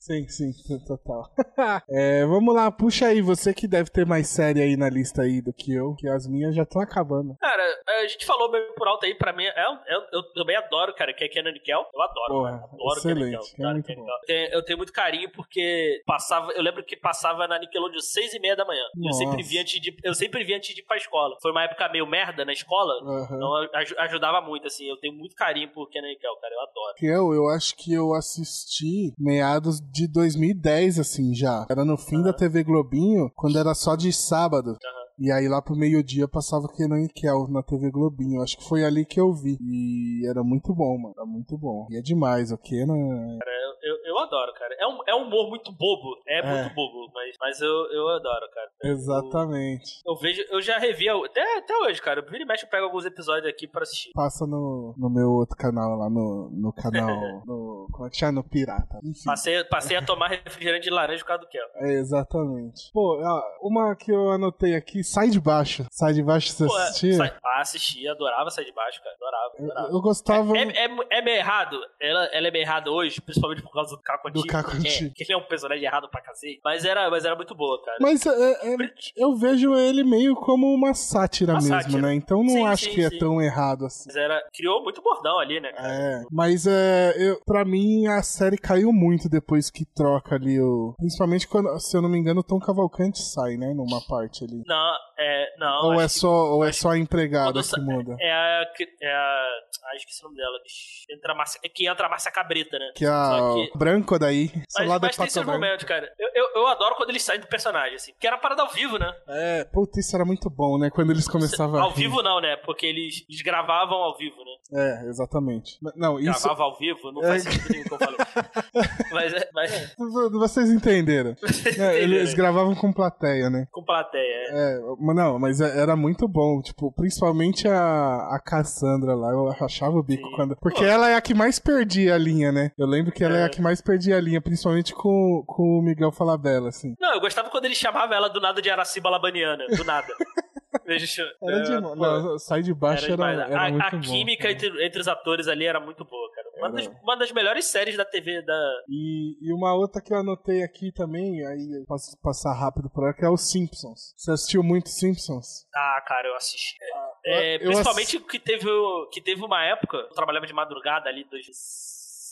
S1: Sim, sim, *laughs* total. *laughs* É, vamos lá, puxa aí, você que deve ter mais série aí na lista aí do que eu, que as minhas já estão acabando.
S2: Cara, a gente falou meio por alto aí, pra mim, é, um- é eu também adoro, cara, que é Kenan Nickel. Eu adoro,
S1: Porra,
S2: cara, adoro
S1: excelente,
S2: Kenan
S1: é
S2: Nickel. eu tenho muito carinho porque passava, eu lembro que passava na Nickelodeon seis e meia da manhã. Eu sempre vi antes de, eu sempre vi antes de ir pra escola. Foi uma época meio merda na escola,
S1: Aham.
S2: então aj- ajudava muito, assim. Eu tenho muito carinho por Kenan Nickel, cara, eu adoro.
S1: Que eu, eu acho que eu assisti meados de 2010, assim, já. Era no fim da TV Globinho, quando era só de sábado. E aí lá pro meio-dia passava Kenan e Kel na TV Globinho. Acho que foi ali que eu vi. E era muito bom, mano. Era muito bom. E é demais, o Kenan.
S2: Eu, eu, eu adoro, cara. É um, é um humor muito bobo. É,
S1: É.
S2: muito bobo, mas, mas eu, eu adoro, cara. Eu-
S1: Exatamente.
S2: Eu, vejo, eu já revi até, até hoje, cara. Eu vira e mexe, eu pego alguns episódios aqui pra assistir.
S1: Passa no, no meu outro canal lá, no, no canal. *laughs* no, como é que chama? No Pirata. Enfim.
S2: Passei, passei a tomar refrigerante de laranja por causa do Kel.
S1: É, exatamente. Pô, uma que eu anotei aqui, sai de baixo. Sai de baixo você
S2: Pô, é,
S1: assistia?
S2: sai- ah, assisti, adorava sair de baixo, cara. Adorava,
S1: Eu,
S2: adorava.
S1: eu gostava.
S2: É, é, é meio errado, ela, ela é meio errada hoje, principalmente por causa do Caco
S1: Do
S2: Antigo.
S1: Caco
S2: que é-. Que ele é um personagem errado pra cacete. Mas era, mas era muito boa, cara.
S1: Mas é, é, eu vejo ele meio como uma sátira
S2: Uma
S1: mesmo,
S2: sátira.
S1: né? Então não
S2: Sim,
S1: acho
S2: sim,
S1: que é
S2: sim.
S1: tão errado assim.
S2: Mas era, criou muito bordão ali, né, cara?
S1: É, mas é, eu, pra mim a série caiu muito depois que troca ali o. Principalmente quando, se eu não me engano, o Tom Cavalcante sai, né? Numa parte ali.
S2: Não, é. Não,
S1: ou é
S2: que-
S1: só, ou é só a empregada
S2: quando
S1: que muda.
S2: É a. que- É a. Ah, esqueci o nome dela. Entra a Márcia, é que entra a Márcia Cabrita, né?
S1: Que é a
S2: que-
S1: branco daí.
S2: Mas,
S1: Salada
S2: mas tem seus momentos, cara. Eu, eu, eu adoro quando eles saem do personagem, assim. Porque era parada ao vivo, né?
S1: É, puta, isso era muito bom, né? Quando eles começavam
S2: Ao vivo não, né? Porque eles, eles gravavam ao vivo, né?
S1: É, exatamente. Não, isso.
S2: Gravava ao vivo, não
S1: É.
S2: faz sentido nenhum que eu falei. *laughs* mas, é- mas
S1: Vocês entenderam. *laughs* É, eles gravavam com plateia, né?
S2: com plateia. é.
S1: É, mas não, mas é- era muito bom, tipo, principalmente a, a Cassandra lá, eu achava o bico
S2: Sim.
S1: quando. Porque
S2: Pô.
S1: ela é a que mais perdia a linha, né? Eu lembro que ela é,
S2: É.
S1: a que mais perdia a linha, principalmente com, com o Miguel Falabella, assim.
S2: Não, eu gostava quando ele chamava ela do nada de Araciba Labaniana. Do nada. *laughs*
S1: Era de, não, sai de baixo era,
S2: demais.
S1: era
S2: a,
S1: muito
S2: a
S1: bom.
S2: química
S1: cara.
S2: entre, entre os atores ali era muito boa, cara. Uma,
S1: Era.
S2: das, uma das melhores séries da TV da.
S1: E, e uma outra que eu anotei aqui também, aí posso passar rápido por ela, que é os Simpsons. Você assistiu muito Simpsons?
S2: Ah, cara, eu assisti. É,
S1: eu
S2: principalmente que teve, o- que teve uma época, eu trabalhava de madrugada ali,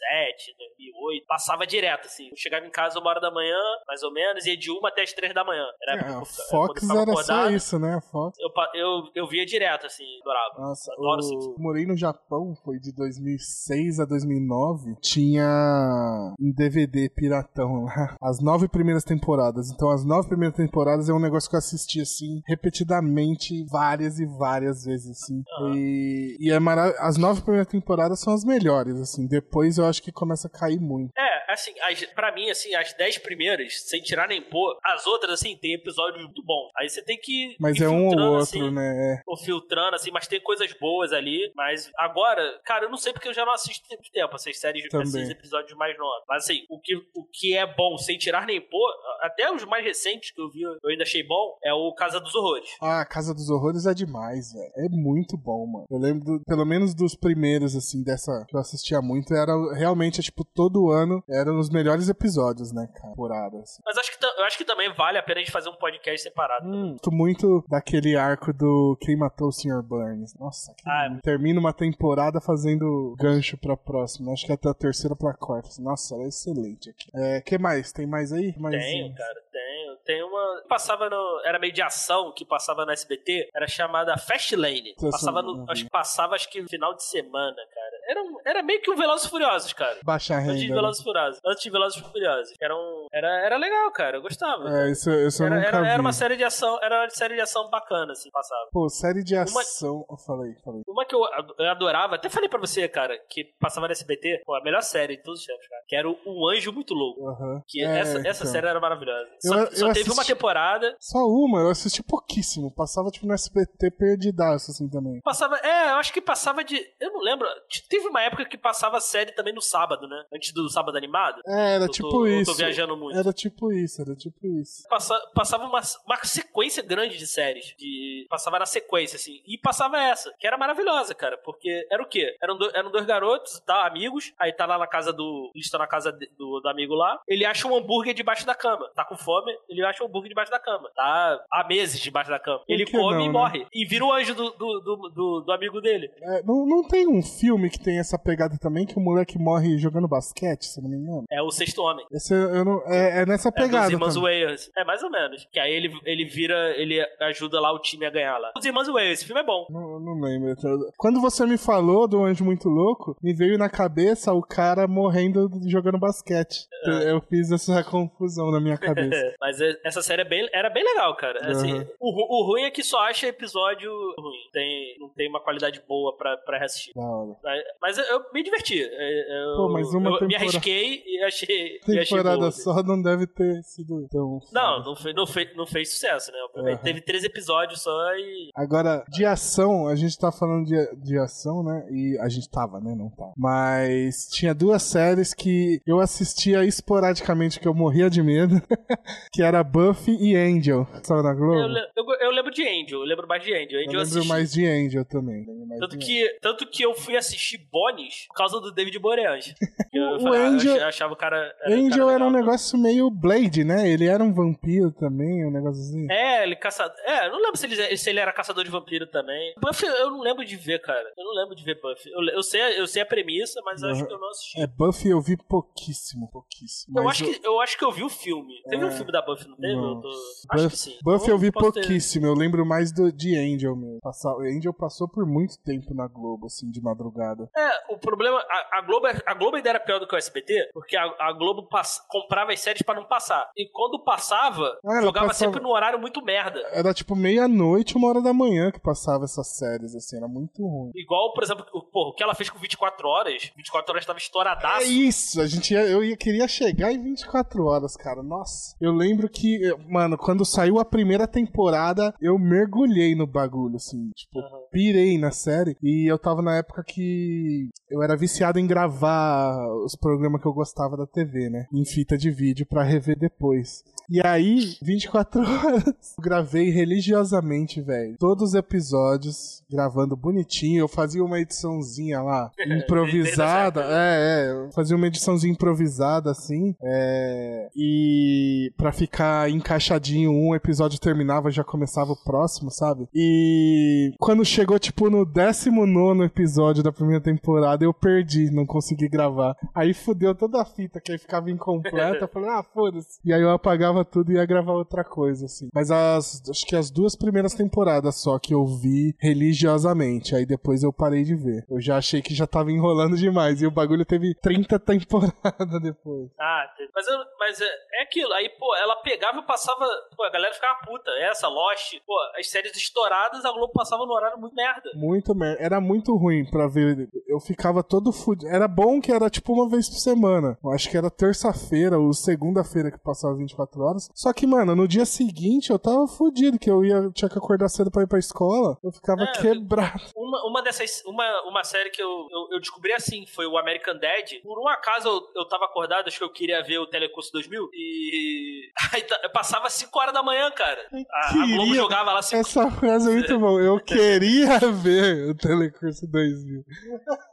S2: 2007, 2008, passava direto, assim. Eu chegava em casa uma hora da manhã, mais ou menos, ia de uma até as três da manhã. Era
S1: É,
S2: eu
S1: Fox era só
S2: acordado,
S1: isso, né? Fox.
S2: Eu, eu, eu via direto, assim, adorava.
S1: Nossa,
S2: Adoro
S1: eu morei no Japão, foi de 2006 a 2009. Tinha um DVD piratão lá, as nove primeiras temporadas. Então, as nove primeiras temporadas é um negócio que eu assisti assim, repetidamente, várias e várias vezes, assim.
S2: Aham.
S1: E, e é mara... as nove primeiras temporadas são as melhores, assim. Depois eu acho que começa a cair muito.
S2: É, assim, as, pra mim, assim, as dez primeiras, sem tirar nem pôr, as outras, assim, tem episódios muito bons. Aí você tem que.
S1: Mas é um ou outro,
S2: assim,
S1: né? É.
S2: ou filtrando, assim, mas tem coisas boas ali. Mas agora, cara, eu não sei porque eu já não assisto muito tempo essas séries,
S1: Também.
S2: esses episódios mais novos. Mas assim, o que, o que é bom, sem tirar nem pôr, até os mais recentes que eu vi, eu ainda achei bom, é o Casa dos Horrores.
S1: Ah, Casa dos Horrores é demais, velho. É muito bom, mano. Eu lembro, do- pelo menos dos primeiros, assim, dessa que eu assistia muito, era realmente é tipo, todo ano eram os melhores episódios, né, cara? Temporada, assim.
S2: Mas acho que, eu acho que também vale a pena a gente fazer um podcast separado.
S1: Hum, gosto muito daquele arco do Quem Matou o Sr. Burns. Nossa, que
S2: Ah,
S1: lindo. termina uma temporada fazendo gancho pra próxima. Acho que até a terceira pra quarta. Nossa, era excelente aqui. É, que mais? Tem mais aí? Mais
S2: Tenho, cara, tenho. Tem uma. Passava no. Era meio de ação que passava no SBT. Era chamada Fast Lane.
S1: Essa
S2: Passava no.
S1: vi.
S2: Acho que passava acho que no final de semana, cara. Era, um- era meio que um Velozes Furiosos, cara.
S1: Baixa
S2: Antes de
S1: renda. né?
S2: Velozes Furiosos. Antes de Velozes e Furiosos. Era, um, era, era legal, cara. Eu gostava.
S1: É, isso, isso eu
S2: era,
S1: nunca
S2: era,
S1: vi.
S2: era uma série de ação. Era uma série de ação bacana, assim, passava.
S1: Pô, série de ação. Eu falei, falei.
S2: Uma que eu, ad- eu adorava, até falei pra você, cara, que passava no SBT, pô, a melhor série de todos os tempos, cara. Que era o Um Anjo Muito Louco.
S1: Aham.
S2: Que
S1: É,
S2: essa, essa
S1: então.
S2: série era maravilhosa.
S1: Eu-
S2: Só,
S1: eu
S2: só teve uma temporada.
S1: Só uma, eu assisti pouquíssimo. Passava tipo no SBT perdidaço, assim também.
S2: Passava. É, eu acho que passava de. Eu não lembro. t- Teve uma época que passava série também no sábado, né? Antes do sábado animado.
S1: É, era
S2: Eu tô-
S1: tipo
S2: eu
S1: isso.
S2: tô viajando muito.
S1: Era tipo isso, era tipo isso.
S2: Passa- passava uma, uma sequência grande de séries. De, passava na sequência, assim. E passava essa, que era maravilhosa, cara. Porque era o quê? Eram, do- eram dois garotos, tá? Amigos. Aí tá lá na casa do. Eles estão na casa de- do, do amigo lá. Ele acha um hambúrguer debaixo da cama. Tá com fome, ele acha um hambúrguer debaixo da cama. Tá há meses debaixo da cama. Ele come
S1: não,
S2: e
S1: né?
S2: morre. E vira o anjo do, do, do, do- do amigo dele.
S1: É, não, não tem um filme que tem essa pegada também que o moleque morre jogando basquete, se não me engano?
S2: É o sexto homem.
S1: Esse eu não, é, é nessa
S2: É
S1: pegada.
S2: dos irmãos
S1: também.
S2: Wayans. É, mais ou menos. Que aí ele, ele vira, ele ajuda lá o time a ganhar lá. Os irmãos Wayans, esse filme é bom.
S1: Não, não lembro. Quando você me falou do Anjo Muito Louco, me veio na cabeça o cara morrendo jogando basquete.
S2: É.
S1: Eu fiz essa confusão na minha cabeça. *laughs*
S2: Mas é- essa série é bem, era bem legal, cara. Assim,
S1: Uhum.
S2: o, o ruim é que só acha episódio ruim. Tem, não tem uma qualidade boa pra, pra reassistir.
S1: da hora.
S2: Mas- eu, eu me diverti. É, Eu,
S1: Pô, mas uma
S2: eu me
S1: temporada-
S2: arrisquei e achei. e achei
S1: Temporada só não deve ter sido tão.
S2: Não, não, fe, não, fe, não fez sucesso, né?
S1: Uhum.
S2: Teve três episódios só e.
S1: Agora, de ação, a gente tá falando de, de ação, né? E a gente tava, né? Não tá. Mas tinha duas séries que eu assistia esporadicamente, que eu morria de medo. *laughs* que era Buffy e Angel. Sabe na Globo?
S2: Eu, eu, eu lembro de Angel, eu lembro mais de Angel.
S1: Eu
S2: Angel eu
S1: lembro
S2: assisti.
S1: mais de Angel também. mais
S2: Tanto
S1: de
S2: que, tanto que eu fui assistir Bones por causa do David Boreanaz. *laughs* Eu,
S1: O
S2: falei, eu
S1: Angel-
S2: ach- achava o cara. era-
S1: Angel
S2: cara
S1: era um negócio meio Blade, né? Ele era um vampiro também, um negócio assim.
S2: É, ele caçador. É, eu não lembro se ele, se ele era caçador de vampiro também. Buffy eu não lembro de ver, cara. Eu não lembro de ver Buffy. Eu, eu sei, eu sei a premissa, mas eu acho que eu não assisti.
S1: É, Buffy eu vi pouquíssimo, pouquíssimo.
S2: eu, acho que, eu acho que eu vi o filme. Teve
S1: É.
S2: um filme da Buffy, não teve?
S1: Não.
S2: Eu tô- Acho que sim.
S1: Buffy eu vi
S2: posso ter-
S1: pouquíssimo, eu lembro mais do, de Angel mesmo. Passar, Angel passou por muito tempo na Globo, assim, de madrugada.
S2: É, o problema. A, a Globo, a Globo ainda era pior do que o SBT, porque a, a Globo pass- comprava as séries pra não passar. E quando passava,
S1: Ah, ela
S2: jogava
S1: passava-
S2: sempre no horário muito merda.
S1: Era tipo meia-noite, uma hora da manhã que passava essas séries, assim, era muito ruim.
S2: Igual, por exemplo, o, porra, o que ela fez com 24 horas. 24 horas tava
S1: É
S2: estouradaço.
S1: isso, a gente ia, eu ia, queria chegar em 24 horas, cara. Nossa. Eu lembro que, mano, quando saiu a primeira temporada, eu mergulhei no bagulho, assim, tipo,
S2: Aham.
S1: Pirei na série. E eu tava na época que eu era viciado em gravar os programas que eu gostava da TV, né? Em fita de vídeo pra rever depois. E aí, 24 *laughs* horas, eu gravei religiosamente, velho. Todos os episódios, gravando bonitinho. Eu fazia uma ediçãozinha lá, *laughs* improvisada. É, é. Eu fazia uma ediçãozinha improvisada, assim. É. E pra ficar encaixadinho, um episódio terminava, já começava o próximo, sabe? E quando chegou, tipo, no 19 episódio da primeira temporada, eu perdi, não consegui gravar. Aí fudeu toda a fita, que aí ficava incompleta. Eu falei, ah, foda-se. E aí eu apagava tudo e ia gravar outra coisa, assim. Mas as, acho que as duas primeiras temporadas só que eu vi religiosamente. Aí depois eu parei de ver. Eu já achei que já tava enrolando demais. E o bagulho teve 30 *laughs* temporadas depois.
S2: Ah, mas, eu, mas é, é aquilo. Aí, pô, ela pegava e passava. Pô, a galera ficava puta. Essa, Lost, pô, as séries estouradas, a Globo passava no horário muito merda.
S1: Muito merda. Era muito ruim pra ver. Eu ficava todo fudido. Era bom que era tipo uma vez por semana. Eu acho que era terça-feira ou segunda-feira que passava 24 horas. Só que, mano, no dia seguinte eu tava fudido, que eu ia, tinha que acordar cedo pra ir pra escola. Eu ficava
S2: É,
S1: quebrado.
S2: Uma, uma dessas. Uma, uma série que eu, eu, eu descobri assim foi o American Dad. Por um acaso eu, eu tava acordado, acho que eu queria ver o Telecurso 2000. E. *laughs* Aí eu passava 5 horas da manhã, cara. A, a Globo jogava lá 5
S1: Essa frase é muito *laughs* boa. Eu queria ia ver o Telecurso 2000.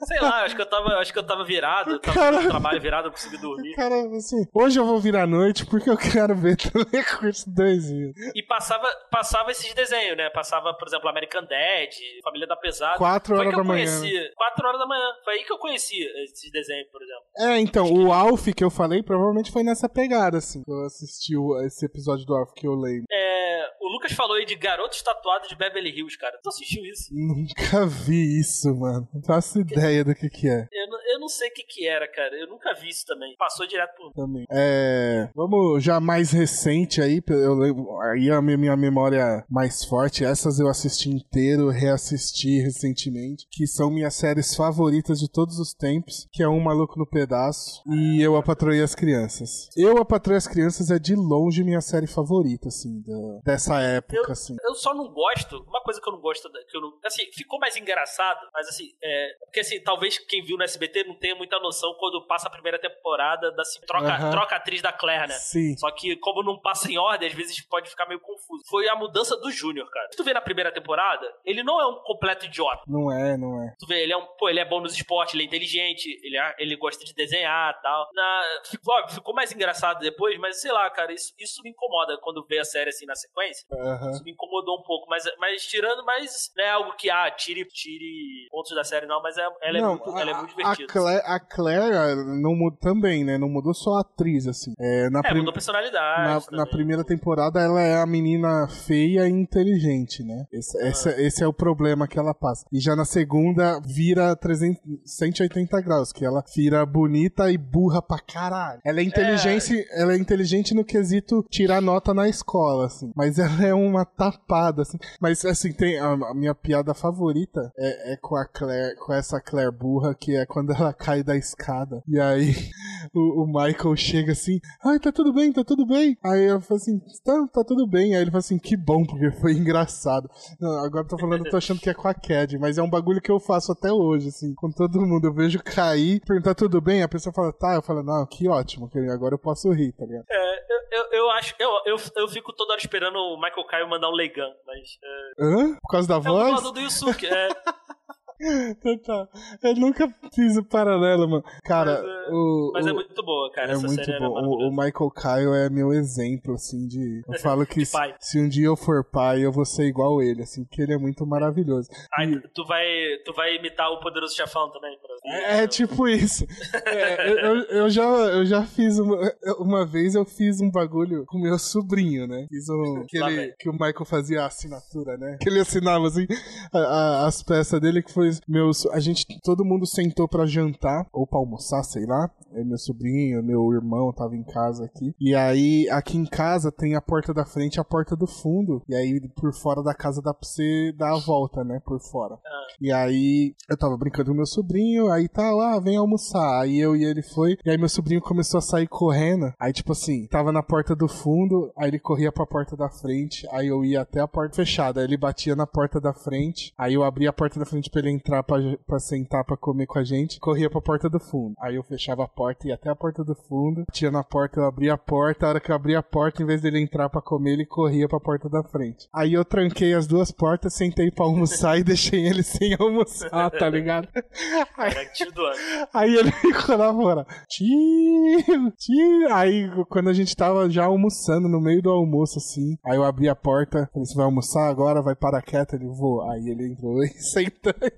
S2: Sei lá, acho que eu tava, acho que eu tava virado, eu tava
S1: Cara-
S2: no trabalho virado, não consegui dormir.
S1: Cara, assim, hoje eu vou vir à noite porque eu quero ver *laughs* Telecurso 2000.
S2: E passava, passava esses desenhos, né? Passava, por exemplo, American Dad, Família da Pesada.
S1: Quatro
S2: Foi
S1: horas
S2: que
S1: da
S2: eu
S1: manhã.
S2: conheci. Quatro horas da manhã. Foi aí que eu conheci esses desenhos, por exemplo.
S1: É, então, o Alf que eu falei provavelmente foi nessa pegada, assim. que Eu assisti esse episódio do Alf que eu lembro.
S2: É, o Lucas falou aí de Garotos Tatuados de Beverly Hills, cara. Tu assistiu isso?
S1: Nunca vi isso, mano. Não faço ideia do que que é.
S2: Eu, não- eu não sei o que que era, cara. Eu nunca vi isso também. Passou direto por...
S1: Também. É, vamos já mais recente aí, eu lembro, aí a minha memória mais forte, essas eu assisti inteiro, reassisti recentemente, que são minhas séries favoritas de todos os tempos, que é Um Maluco no Pedaço e Eu, a Patroa e as Crianças. Eu, a Patroa e as Crianças é de longe minha série favorita, assim, da- dessa época, assim.
S2: Eu só não gosto, uma coisa que eu não gosto, que eu não, assim, ficou mais engraçado, mas assim, é, porque assim, talvez quem viu no SBT não tenha muita noção quando passa a primeira temporada, da, assim, troca,
S1: Aham.
S2: troca a atriz da Claire, né?
S1: Sim.
S2: Só que, como não passa em ordem, às vezes pode ficar meio confuso. Foi a mudança do Júnior, cara. Se tu vê na primeira temporada, ele não é um completo idiota.
S1: Não é, não é.
S2: Tu vê, ele é um, pô, ele é bom nos esportes, ele é inteligente, ele, é- ele gosta de desenhar e tal. Na, ficou, óbvio, ficou mais engraçado depois, mas sei lá, cara, isso, isso me incomoda quando vê a série assim na sequência. Isso me incomodou um pouco, mas, mas tirando, mas não é algo que, ah, tire, tire pontos da série, não, mas é, ela, é
S1: não,
S2: muito, ela é muito
S1: a,
S2: divertida.
S1: Claire, a Claire não mudou também, né? Não mudou só a atriz, assim. É, na
S2: É,
S1: prim-
S2: mudou personalidade.
S1: Na, na primeira temporada ela é a menina feia e inteligente, né? Esse,
S2: Ah.
S1: esse, esse é o problema que ela passa. E já na segunda vira 300, 180 graus, que ela vira bonita e burra pra caralho. Ela é inteligente, ela é inteligente no quesito tirar nota na escola, assim. Mas ela é uma tapada, assim. Mas assim, tem a, a minha piada favorita é, é com a Claire, com essa Claire burra, que é quando ela *laughs* cai da escada. E aí o, o Michael chega assim, ai, tá tudo bem, tá tudo bem. Aí eu falo assim, tá, tá tudo bem. Aí ele fala assim, que bom, porque foi engraçado. Não, agora eu tô falando, eu tô achando que é com a Cad, mas é um bagulho que eu faço até hoje, assim, com todo mundo. Eu vejo cair, perguntar tudo bem, a pessoa fala, tá, eu falo, não, que ótimo, que agora eu posso rir, tá ligado?
S2: É, eu, eu, eu acho. Eu, eu, eu fico toda hora esperando o Michael Caio mandar um legan, mas. É,
S1: Hã? Por causa da
S2: é
S1: voz?
S2: Dublador do Yusuke. É,
S1: Total. Eu nunca fiz o paralelo, mano. Cara,
S2: Mas é-
S1: o.
S2: mas
S1: o-
S2: é muito boa, cara.
S1: É
S2: Essa
S1: muito
S2: série
S1: bom. O, o. Michael Kyle é meu exemplo, assim, de. Eu *laughs* falo que se, se um dia eu for pai, eu vou ser igual ele, assim, porque ele é muito maravilhoso.
S2: Aí
S1: E-
S2: tu- vai, tu vai imitar o Poderoso Chefão também? pra-
S1: É, é tipo isso. *laughs* É, eu, eu- eu já, eu já fiz uma, uma vez eu fiz um bagulho com meu sobrinho, né? Fiz um que,
S2: Lá
S1: ele-
S2: vem.
S1: que o Michael fazia a assinatura, né? Que ele assinava assim a- a- as peças dele que foi meus a gente todo mundo sentou pra jantar ou pra almoçar, sei lá. Aí meu sobrinho, meu irmão tava em casa aqui. E aí aqui em casa tem a porta da frente e a porta do fundo. E aí por fora da casa dá pra você dar a volta, né? Por fora. E aí eu tava brincando com meu sobrinho, aí tá lá, vem almoçar. Aí eu e ele foi, e aí meu sobrinho começou a sair correndo. Aí, tipo assim, tava na porta do fundo, aí ele corria pra porta da frente, aí eu ia até a porta fechada. Aí ele batia na porta da frente, aí eu abria a porta da frente pra ele entrar pra, pra sentar pra comer com a gente, corria pra porta do fundo. Aí eu fechava a porta, ia até a porta do fundo, batia na porta, eu abria a porta, a hora que eu abria a porta, em vez dele entrar pra comer, ele corria pra porta da frente. Aí eu tranquei as duas portas, sentei pra almoçar e deixei ele *laughs* sem almoçar, tá ligado? *laughs*
S2: Ano.
S1: Aí ele ficou lá fora. Tio, tio. Aí quando a gente tava já almoçando, no meio do almoço, assim, aí eu abri a porta, falei, você vai almoçar agora? Vai para quieto? Ele, vou. Aí ele entrou *laughs* e sentou.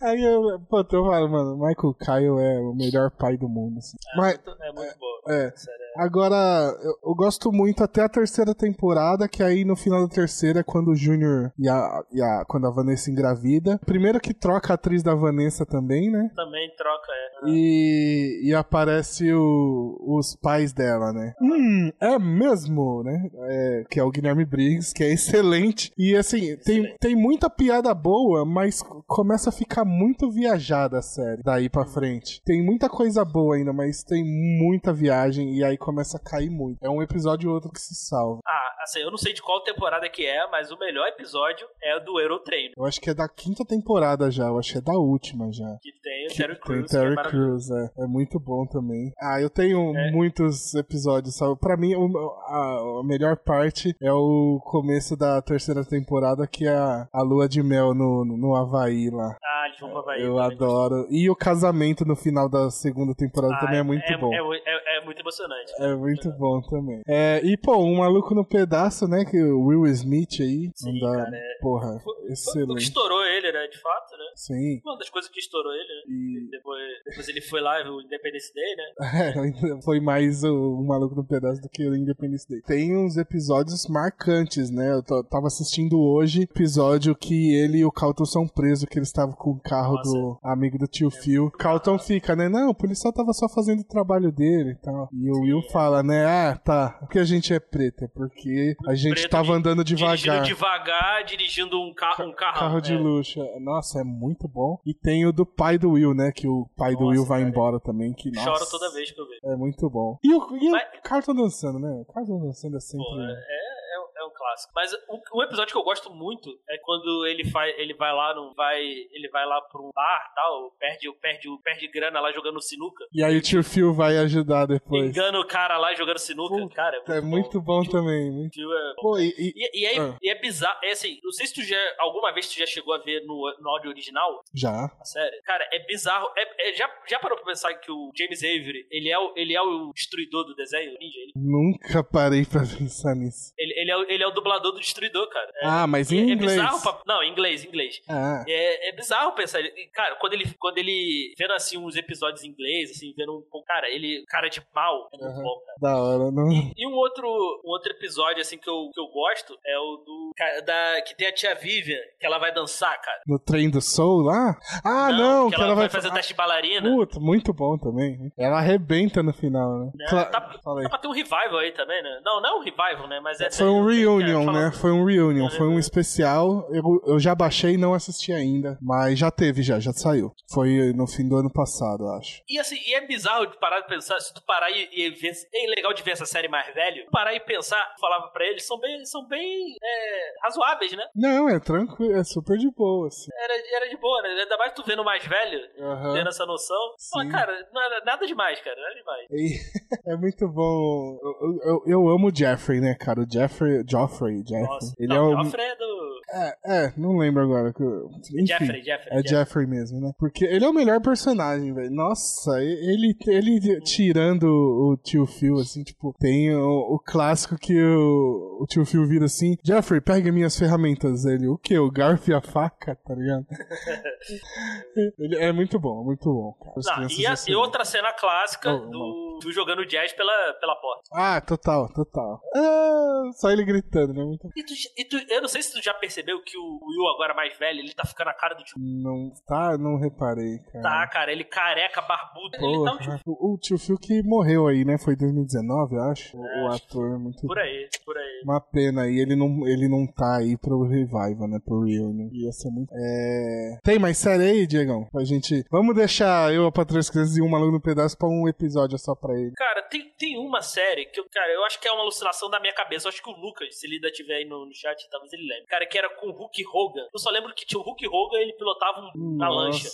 S1: Aí eu, pô, eu falo, mano, Michael Kyle é o melhor pai do mundo, assim.
S2: É,
S1: Mas,
S2: muito, é muito boa.
S1: é.
S2: Sério, é.
S1: Agora, eu, eu gosto muito até a terceira temporada, que aí no final da terceira é quando o Júnior e a, e a. quando a Vanessa engravida. Primeiro que troca a atriz da Vanessa também, né?
S2: Também troca, é.
S1: E, e aparece o- os pais dela, né? Hum, é mesmo, né? É, que é o Guilherme Briggs, que é excelente. E assim, tem,
S2: Excelente.
S1: tem muita piada boa, mas começa a ficar muito viajada a série daí pra frente. Tem muita coisa boa ainda, mas tem muita viagem. E aí começa a cair muito. É um episódio ou outro que se salva.
S2: Ah, assim, eu não sei de qual temporada que é, mas o melhor episódio é o do Eurotreino.
S1: Eu acho que é da quinta temporada já, eu acho que é da última já.
S2: Que tem o Terry
S1: Tem
S2: Crews.
S1: Terry
S2: que é maravilhoso.
S1: Crews, é. É muito bom também. Ah, eu tenho
S2: É.
S1: muitos episódios, sabe? Pra mim, o- a, melhor parte é o começo da terceira temporada, que é a, a lua de mel no, no Havaí lá.
S2: Ah, vão
S1: eu adoro. E o casamento no final da segunda temporada
S2: Ah,
S1: também é muito bom.
S2: É, é- é muito emocionante.
S1: É muito bom também. É, e, pô, um maluco no pedaço, né? Que o Will Smith aí.
S2: Sim,
S1: dá,
S2: cara, é-
S1: porra,
S2: Foi- Foi o que
S1: excelente.
S2: estourou ele, né? De fato, né?
S1: Sim.
S2: Uma das coisas que estourou ele, né?
S1: E
S2: Depois, depois ele foi lá, o Independence Day, né? *laughs*
S1: É, foi mais o, o maluco no pedaço do que o Independence Day. Tem uns episódios marcantes, né? Eu tava assistindo hoje episódio que ele e o Calton são presos, que eles estavam com o carro
S2: Nossa.
S1: do amigo do tio Phil. O Calton fica, né? Não, o policial tava só fazendo o trabalho dele e tal. E o Will fala, né? Ah, tá. Porque a gente é preto, é porque a gente
S2: Preto
S1: tava andando
S2: Dirigindo
S1: devagar.
S2: devagar, dirigindo um, ca um carrão.
S1: Carro de
S2: é.
S1: luxo. Nossa, é muito bom. E tem o do pai do Will, né? Que o pai do
S2: Nossa,
S1: Will vai
S2: cara.
S1: embora também. Que, nossa,
S2: Choro toda vez que eu vejo.
S1: É muito bom. E o, e
S2: Mas-
S1: o Carlton dançando, né? O Carlton dançando é sempre.
S2: Pô, é, é, um- é clássico. Mas um, um episódio que eu gosto muito é quando ele faz, ele vai lá, não vai, ele vai lá pra um bar, tal, perde, perde, perde grana lá jogando sinuca.
S1: E aí o tio Phil vai ajudar depois.
S2: Engana o cara lá jogando sinuca,
S1: Puta,
S2: cara.
S1: É muito bom
S2: Tio-
S1: também. Muito...
S2: tio é-
S1: Pô, e, e-
S2: E, e é,
S1: Ah.
S2: e é bizarro, é assim, não sei se tu já, alguma vez tu já chegou a ver no, no áudio original,
S1: Já.
S2: a série. Cara, é bizarro, é, é- já, já parou pra pensar que o James Avery, ele é o, ele é o destruidor do desenho, o ninja? Ele,
S1: Nunca parei pra *laughs* pensar nisso.
S2: ele, ele é, o, ele é o dublador do destruidor, cara. É,
S1: ah, mas
S2: é-
S1: em
S2: é
S1: inglês.
S2: bizarro pra, Não, em inglês, em inglês.
S1: Ah,
S2: É, é bizarro pensar. Cara, quando ele, quando ele vendo assim uns episódios em inglês, assim, vendo um. Cara, ele. Cara de mal. É muito
S1: Aham.
S2: bom, cara.
S1: da hora. Não...
S2: E um outro, um outro episódio, assim, que eu, que eu gosto é o do. Da, que tem a tia Vivian, que ela vai dançar, cara.
S1: No trem do Soul lá? Ah, não,
S2: que,
S1: que,
S2: ela, vai
S1: fa-
S2: fazer teste de bailarina.
S1: Puta, muito bom também. Ela arrebenta no final, né?
S2: né?
S1: Cla-
S2: Tá, tá pra ter um revival aí também, né? Não, não é um revival, né? Mas é.
S1: Foi um reunion, né? Foi um reunion, foi um especial. Eu, eu já baixei e não assisti ainda, mas já teve, já, já saiu. Foi no fim do ano passado, eu acho.
S2: E assim, e é bizarro de parar de pensar, se tu parar e, e ver. É legal de ver essa série mais velho. Parar e pensar, falava pra eles, são bem, são bem é, razoáveis, né?
S1: Não, é tranquilo, é super de boa, assim.
S2: Era, era de boa, né? Ainda mais tu vendo mais velho,
S1: Aham.
S2: tendo essa noção.
S1: Sim.
S2: cara, nada, nada demais, cara, nada demais.
S1: E *laughs* é muito bom. Eu, eu, eu amo o Jeffrey, né, cara? O Jeffrey. Joffrey, Jeffrey.
S2: Nossa.
S1: Ele
S2: não,
S1: é o.
S2: Joffrey é do.
S1: É, é, não lembro agora. que Enfim,
S2: Jeffrey, Jeffrey.
S1: É Jeffrey mesmo, né? Porque ele é o melhor personagem, velho. Nossa, ele, ele tirando o tio Phil, assim, tipo, tem o, o clássico que o, o tio Phil vira assim: Jeffrey, pegue minhas ferramentas. Ele, o quê? O garfo e a faca, tá ligado? *laughs* ele é muito bom, muito bom, cara.
S2: Não, e, a- e outra cena clássica
S1: Oh,
S2: do, do jogando jazz pela, pela porta.
S1: Ah, total, total. Ah, só ele gritando, né? Muito...
S2: E tu, e tu- eu não sei se tu já percebeu que o Will, agora mais velho, ele tá ficando a cara do tio.
S1: Não, tá, não reparei, cara.
S2: Tá, cara, ele careca, barbudo. ele tá um tio
S1: o, o tio Phil que morreu aí, né? Foi 2019, eu acho. O, o ator, muito
S2: por aí, por aí.
S1: Uma pena aí, ele não, ele não tá aí pro revival, né? Pro reunion. Ia ser muito. É... Tem mais série aí, Diegão? Pra gente. Vamos deixar eu, a das Crianças e um maluco no pedaço pra um episódio só pra ele.
S2: Cara, tem, tem uma série que eu, cara, eu acho que é uma alucinação da minha cabeça. Eu acho que o Lucas, se ele ainda tiver aí no, no chat, talvez ele lembre. Cara, que era com o Hulk Hogan. Eu só lembro que tinha o Hulk Hogan ele pilotava um, uma lancha.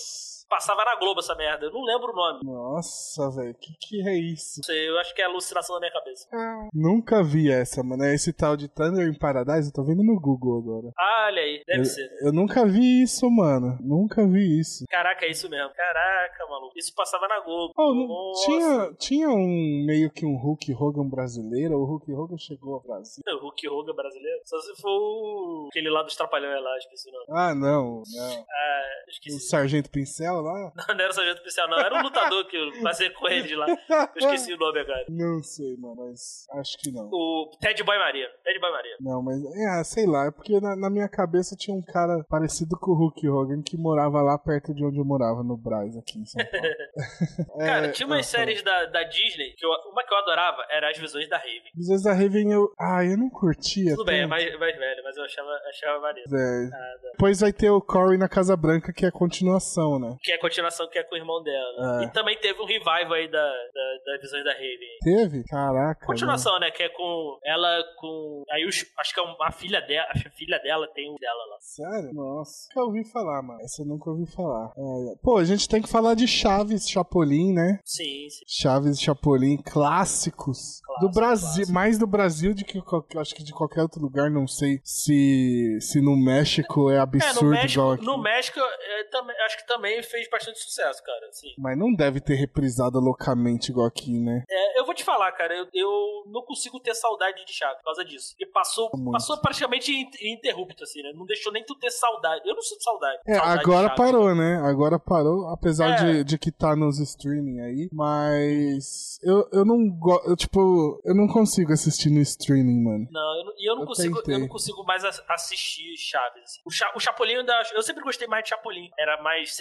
S2: Passava na Globo essa merda. Eu não lembro o nome.
S1: Nossa, velho, que que é isso?
S2: Não sei, eu acho que é alucinação da minha cabeça.
S1: Nunca vi essa, mano. É esse tal de Thunder in Paradise, eu tô vendo no Google agora.
S2: Ah, olha aí, deve
S1: Eu,
S2: ser.
S1: eu nunca vi isso, mano. Nunca vi isso.
S2: Caraca, é isso mesmo. Caraca, maluco. Isso passava na Globo.
S1: Oh, não- tinha, tinha um meio que um Hulk Hogan brasileiro, o Hulk Hogan chegou ao Brasil.
S2: O Hulk Hogan brasileiro? Só se for o... aquele lá dos Trapalhões lá, esqueci o nome.
S1: Ah, não, não.
S2: Ah,
S1: O
S2: esqueci.
S1: Sargento Pincel lá? *laughs*
S2: Não, não era o Sargento Oficial, não. Era um lutador que eu passei com ele de lá. Eu esqueci o nome agora.
S1: Não sei, mano, mas acho que não.
S2: O Ted Boy Maria. Ted Boy Maria.
S1: Não, mas, é, sei lá, é porque na, na minha cabeça tinha um cara parecido com o Hulk Hogan que morava lá perto de onde eu morava, no Braz, aqui em São Paulo. *laughs* *laughs* É,
S2: Cara, tinha umas
S1: ah,
S2: séries da, da Disney, que eu- uma que eu adorava era As Visões da Raven.
S1: Visões da Raven eu. Ah, eu não curtia.
S2: Tudo bem, é
S1: tanto,
S2: mais, mais velho, mas eu achava, achava maneiro.
S1: velho.
S2: Nada.
S1: Depois vai ter o Corey na Casa Branca, que é a continuação, né?
S2: Que é a continuação que é com o irmão dela.
S1: É.
S2: E também teve um revival aí da, da, da Visões da Raven.
S1: Teve? Caraca.
S2: Continuação, né? Que é com ela com. Aí os, acho que é uma filha dela. A filha dela tem um dela lá.
S1: Sério? Nossa. Nunca ouvi falar, mano. Essa eu nunca ouvi falar. É, Pô, a gente tem que falar de Chaves, Chapolin, né?
S2: Sim, sim.
S1: Chaves Chapolin, clássicos. do Brasil,
S2: clássico.
S1: mais do Brasil do que qualquer- acho que de qualquer outro lugar, não sei se se no México é
S2: É, no
S1: absurdo igual
S2: México,
S1: aqui.
S2: no México é, também, acho que também fez bastante sucesso, cara. Assim.
S1: Mas não deve ter reprisado loucamente igual aqui, né?
S2: É, eu vou te falar, cara, eu, eu não consigo ter saudade de Chaves por causa disso. Porque passou,
S1: Muito.
S2: passou praticamente in- ininterrupto, assim, né? Não deixou nem tu ter saudade. Eu não sinto saudade.
S1: É,
S2: saudade de
S1: agora
S2: Chaves.
S1: parou, né? Agora parou, apesar
S2: É.
S1: de, de que tá nos streaming aí, mas eu, eu não gosto, tipo, eu não consigo assistir no streaming, mano.
S2: Não, eu não, e eu não,
S1: Eu
S2: consigo,
S1: tentei.
S2: eu não consigo mais as- assistir Chaves. assim. O, Cha, o Chapolin, eu, ainda, acho- eu sempre gostei mais de Chapolin. Era mais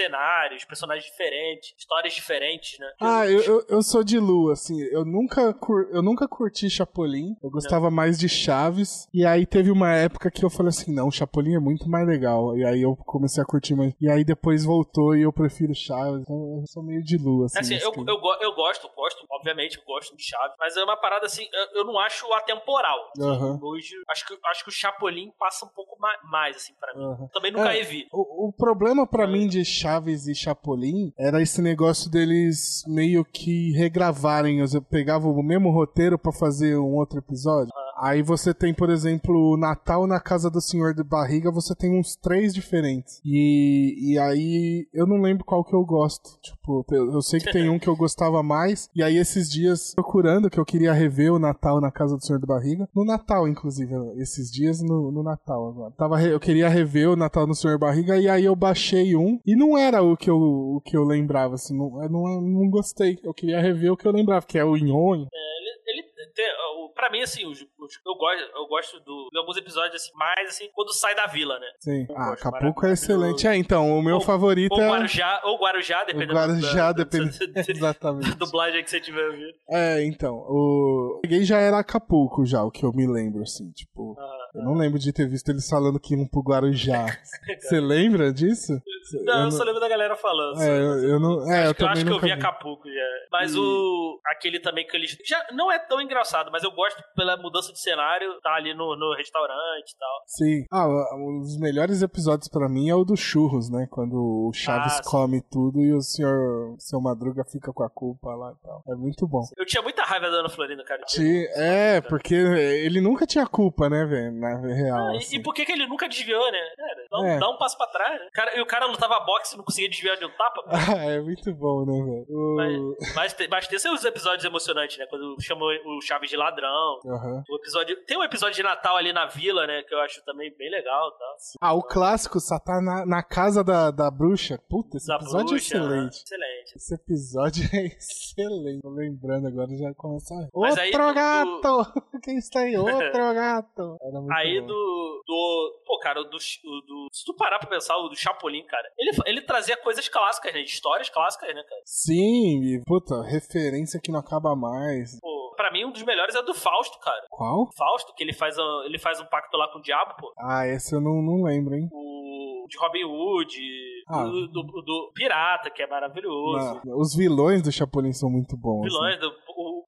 S2: cenários, personagens diferentes, histórias diferentes, né?
S1: Ah, eu, eu, eu sou de Lu, assim, eu nunca, cur, eu nunca curti Chapolin, eu gostava mais de Chaves, e aí teve uma época que eu falei assim, não, Chapolin é muito mais legal, e aí eu comecei a curtir mais, e aí depois voltou e eu prefiro Chaves, então eu sou meio de Lu, assim.
S2: Assim, eu,
S1: quesito.
S2: eu, eu gosto, gosto, obviamente, eu gosto de Chaves, mas é uma parada assim, eu, eu não acho atemporal. assim. Hoje, acho que, acho que o Chapolin passa um pouco ma- mais, assim, pra mim. Também nunca
S1: É.
S2: revi.
S1: O, o problema pra mim de Chaves e Chapolin era esse negócio deles meio que regravarem. Eu pegava o mesmo roteiro pra fazer um outro episódio. Aí você tem, por exemplo, Natal na casa do Senhor de Barriga, você tem uns três diferentes. E, e aí eu não lembro qual que eu gosto. Tipo, eu, sei que tem um que eu gostava mais. E aí esses dias, procurando, que eu queria rever o Natal na casa do Senhor de Barriga. No Natal, inclusive, esses dias no, no Natal agora. Tava eu queria rever o Natal no Senhor Barriga e aí eu baixei um. E não era o que eu, o que eu lembrava, assim. Não, não, não gostei. Eu queria rever o que eu lembrava, que é o Inhonho.
S2: Ele, ele pra mim, assim, os- os- eu gosto, eu gosto do, de alguns episódios, assim, mais, assim, quando sai da vila, né?
S1: Sim.
S2: Eu
S1: Ah, Acapulco é excelente. É, então, o meu
S2: Ou-
S1: favorito
S2: Ou
S1: é.
S2: Guarujá, ou Guarujá, dependendo
S1: Guarujá,
S2: da, da, *laughs* *laughs*
S1: Exatamente.
S2: da dublagem que você tiver ouvindo.
S1: É, então, o. Peguei já era Acapulco, já, o que eu me lembro, assim, tipo.
S2: Ah,
S1: Eu não lembro de ter visto eles falando que iam pro Guarujá. *laughs* Você lembra disso?
S2: não, eu,
S1: eu
S2: só lembro da galera falando.
S1: É, eu, eu não. É, eu,
S2: acho que, eu acho que eu vi Acapulco já. Mas
S1: E-
S2: o. Aquele também que eles. Já não é tão engraçado, mas eu gosto pela mudança de cenário, tá ali no, no restaurante e tal.
S1: Sim. Ah, um dos melhores episódios pra mim é o do churros, né? Quando o Chaves
S2: Ah,
S1: come tudo e o senhor, seu Madruga fica com a culpa lá e tal. É muito bom.
S2: Eu tinha muita raiva da Ana Florinda, cara.
S1: Sim, é, porque ele nunca tinha culpa, né, velho? Na real.
S2: Ah, e-
S1: assim.
S2: E por que, que ele nunca desviou, né? Cara, dá, um-
S1: É.
S2: dá um passo pra trás, né? Cara, e o cara lutava boxe e não conseguia desviar de um tapa. *laughs*
S1: Ah, é muito bom, né, velho? O-
S2: Mas, mas, mas tem seus episódios emocionantes, né? Quando chamou o Chaves de ladrão.
S1: Aham.
S2: O episódio, tem um episódio de Natal ali na vila, né? Que eu acho também bem legal tal.
S1: Ah, o clássico, Satã na, na casa da, da bruxa. Puta, esse
S2: Da
S1: episódio
S2: bruxa,
S1: é excelente.
S2: Excelente.
S1: Esse episódio é *laughs* excelente. Tô lembrando agora, já começa a... Outro
S2: aí do-
S1: gato! *laughs* Quem está aí? Outro *laughs* gato!
S2: Aí
S1: bom.
S2: do, do. Pô, cara, o do, o do. Se tu parar pra pensar, o do Chapolin, cara, ele, ele trazia coisas clássicas, né? Histórias clássicas, né, cara?
S1: Sim, e, puta, referência que não acaba mais.
S2: Pô, pra mim, um dos melhores é do Fausto, cara.
S1: Qual?
S2: Fausto, que ele faz, um, ele faz um pacto lá com o diabo, pô.
S1: Ah, esse eu não, não lembro, hein?
S2: O de Robin Hood,
S1: Ah.
S2: do, do, do Pirata, que é maravilhoso.
S1: Não, os vilões do Chapolin são muito bons.
S2: Vilões, do,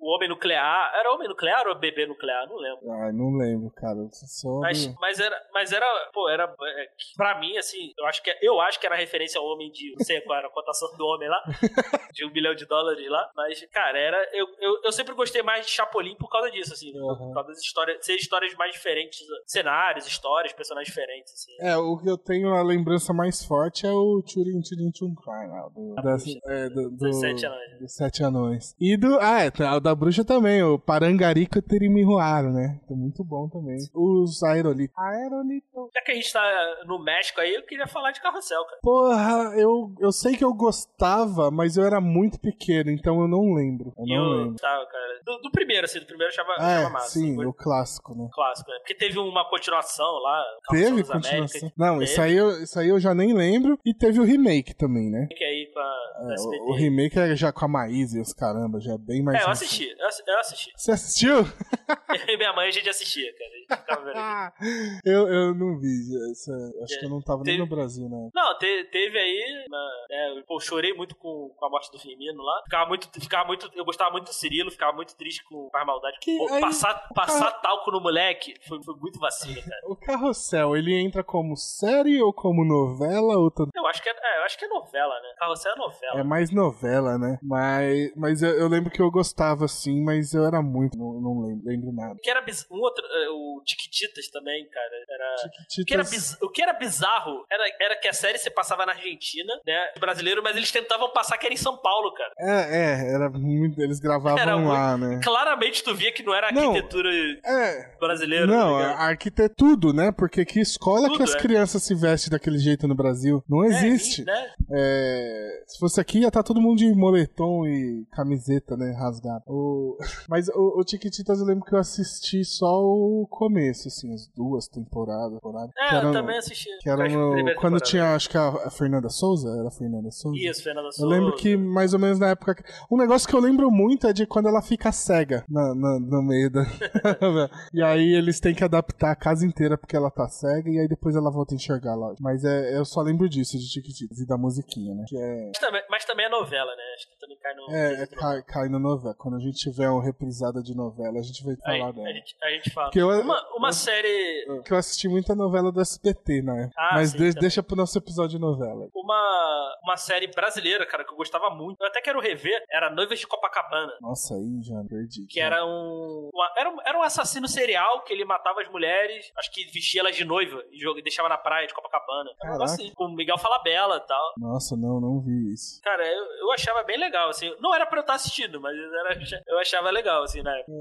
S2: o, Homem Nuclear. Era Homem Nuclear ou Bebê Nuclear? Não lembro.
S1: Né? Ah, não lembro, cara. Só
S2: Mas, mas era, mas era, pô, era, é, pra mim, assim, eu acho que, eu acho que era referência ao homem de, não sei qual era a cotação do homem lá, *laughs* de um bilhão de dólares lá, mas, cara, era, eu, eu, eu sempre gostei mais de Chapolin por causa disso, assim, por-
S1: Uhum.
S2: por causa das histórias, ser histórias mais diferentes, cenários, histórias, personagens diferentes, assim.
S1: É, o que eu tenho a lembrança mais forte é o Turing Turing Tchum Cry, lá, do, das-
S2: bruxa.
S1: é, do, do-
S2: Dos Sete Anões.
S1: dos Sete Anões. E do. Ah, é, o da bruxa também, o Parangarico Tirimiruaro, né? É muito bom também. Os Aerolitos. Aerolito.
S2: Já que a gente tá no México aí, eu queria falar de Carrossel, cara.
S1: Porra, eu, eu sei que eu gostava, mas eu era muito pequeno, então eu não lembro. Eu
S2: E
S1: não
S2: eu
S1: lembro.
S2: cara. Do, do primeiro, assim, do primeiro eu achava, achava
S1: É,
S2: massa.
S1: sim,
S2: foi
S1: o clássico, né?
S2: clássico, né? Porque teve uma continuação lá,
S1: Teve
S2: Américas,
S1: continuação? Não, isso
S2: Teve.
S1: aí, eu, isso aí eu já nem lembro. E teve o remake também, né?
S2: que aí com a
S1: É, o, o remake é já com a Maísa e os caramba, já é bem mais.
S2: É, eu
S1: antigo.
S2: Assisti. Eu, assi- eu assisti.
S1: Você assistiu? *laughs*
S2: Eu e minha mãe a gente assistia, cara. A gente ficava vendo aqui. *laughs*
S1: eu, eu não vi. Essa, acho que eu não tava nem
S2: Teve-
S1: no Brasil, né?
S2: Não, te- teve aí. na- é, pô, chorei muito com, com a morte do Firmino lá. Ficava muito, ficava muito. Eu gostava muito do Cirilo, ficava muito triste com a maldade.
S1: Que
S2: Pô,
S1: aí-
S2: passar passar talco no moleque foi, foi muito vacilo, cara. *laughs*
S1: O Carrossel, ele entra como série ou como novela? Ou tanto...
S2: Eu acho que é, é, eu acho que é novela, né? Carrossel é novela.
S1: É mais novela, né? Mas, mas eu, eu lembro que eu gostava sim, mas eu era muito. Não, não lembro, lembro nada.
S2: O que era biz... um outro, é, o Tiquititas também, cara. Era
S1: Chiquititas-
S2: O que, era biz- o que era bizarro era, era que a série se passava na Argentina, né? Brasileiro, mas eles tentavam passar que era em São Paulo, cara.
S1: É, é, era muito. Eles gravavam
S2: Era
S1: lá, né?
S2: Claramente tu via que não era
S1: Não.
S2: arquitetura
S1: É.
S2: brasileira.
S1: Não,
S2: tá
S1: arquitetura tudo, né? Porque que escola
S2: Tudo,
S1: que as
S2: é.
S1: crianças se vestem daquele jeito no Brasil? Não
S2: É,
S1: existe.
S2: né?
S1: É, se fosse aqui, ia estar todo mundo de moletom e camiseta, né? Rasgado. O- *laughs* Mas o, o Tiquititas eu lembro que eu assisti só o começo, assim, as duas temporadas. temporada,
S2: É, eu também assisti.
S1: Que era no- quando tinha, acho que a, Fernanda Souza, era a Fernanda Souza?
S2: Isso, Fernanda
S1: Eu
S2: Souza.
S1: lembro que mais ou menos na época. Um negócio que eu lembro muito é de quando ela fica cega na, na- no meio da. *laughs* *laughs* e aí eles têm que adaptar a casa inteira porque ela tá cega e aí depois ela volta a enxergar lá. Mas é, eu só lembro disso de Chiquititas e da musiquinha, né? Que é.
S2: Mas também, mas também é novela, né? Acho que também cai no.
S1: É, é cai, cai no novela. Quando a gente tiver uma reprisada de novela, a gente vai falar
S2: a,
S1: dela.
S2: gente, a gente fala.
S1: Eu-
S2: uma uma
S1: eu-
S2: série.
S1: Que eu assisti muita novela do SBT na época.
S2: Ah,
S1: Mas
S2: sim,
S1: de- deixa pro nosso episódio de novela.
S2: Uma, uma série brasileira, cara, que eu gostava muito. Eu até quero rever. Era Noivas de Copacabana.
S1: Nossa, aí já perdi.
S2: Que era um, uma- era um. Era um assassino serial que ele matava as mulheres, acho que vestia elas de noiva e e deixava na praia de Copacabana.
S1: Caraca.
S2: assim, com o Miguel Falabella e tal.
S1: Nossa, não, não vi isso.
S2: Cara, eu, eu achava bem legal, assim. Não era pra eu estar assistindo, mas era, eu achava legal, assim, na época.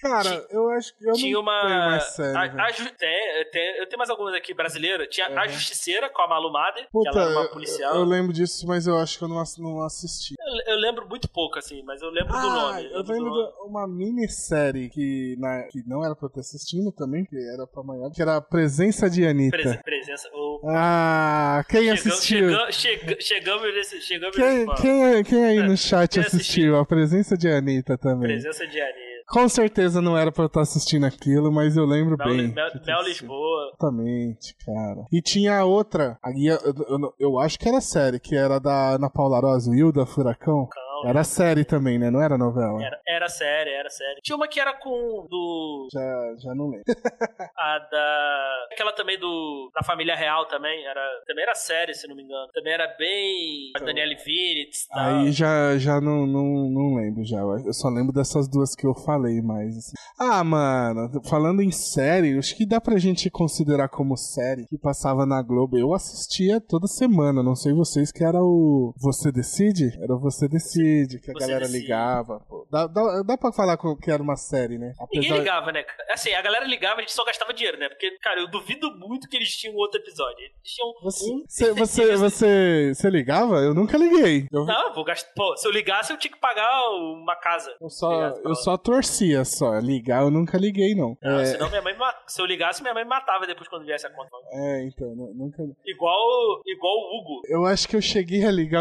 S1: Cara, eu acho que eu
S2: Tinha
S1: não
S2: uma.
S1: tenho mais série,
S2: a- a Ju- tem- tem- eu tenho mais algumas aqui brasileiras. Tinha A
S1: Uhum.
S2: Justiceira com a Malu Mader, que ela era uma
S1: eu-
S2: policial.
S1: Eu,
S2: Eu,
S1: lembro disso, mas eu acho que eu não, não assisti.
S2: eu lembro muito pouco, assim, mas eu lembro do
S1: Ah,
S2: nome.
S1: eu
S2: do
S1: lembro
S2: nome.
S1: de uma minissérie que, na, que não era pra eu ter assistindo também, que era pra amanhã, que era a Presença de Anitta.
S2: Presen- presença. O...
S1: Ah, quem
S2: Chegamos,
S1: assistiu?
S2: chegamos, chega- chegamos nesse. Chegamos
S1: Quem,
S2: nesse
S1: quem, quem aí no chat
S2: Quem
S1: assistiu? A Presença de Anitta também.
S2: Presença de Anitta.
S1: Com certeza não era pra eu estar assistindo aquilo, mas eu lembro bem. Tinha-
S2: Lisboa.
S1: Exatamente, cara. E tinha outra, eu, eu, eu- acho que era série, que era da Ana Paula Rosa, Hilda Furacão.
S2: Cão,
S1: Era série também, né? Não era novela.
S2: Era, era série, era série. Tinha uma que era com do.
S1: Já, já não lembro. *laughs*
S2: A da. Aquela também do. Da família real também. Era, também era série, se não me engano. Também era bem. A Daniele Vinitz e tal.
S1: Aí já, já não, não, não lembro já. Eu só lembro dessas duas que eu falei mais. assim. Ah, mano, falando em série, acho que dá pra gente considerar como série que passava na Globo. Eu assistia toda semana, não sei vocês, que era o Você Decide? Era o Você Decide, que a
S2: Você
S1: galera
S2: Decide.
S1: ligava. Pô. Dá, dá, dá pra falar com- que era uma série, né?
S2: Ninguém
S1: Apesar-
S2: ligava, né? Assim, a galera ligava, a gente só gastava dinheiro, né? Porque, cara, eu duvido muito que eles tinham outro episódio. Eles tinham
S1: Você,
S2: um.
S1: você, você, você, você ligava? Eu nunca liguei. Eu,
S2: Não, eu vou gastar. Pô, se eu ligasse, eu tinha que pagar uma casa.
S1: eu só, eu só torcia só. Ligar eu nunca liguei, não.
S2: Não,
S1: é,
S2: senão minha mãe Se eu ligasse, minha mãe me matava depois quando viesse a conta.
S1: é, então, nu- nunca.
S2: Igual, igual o Hugo.
S1: Eu acho que eu cheguei a ligar.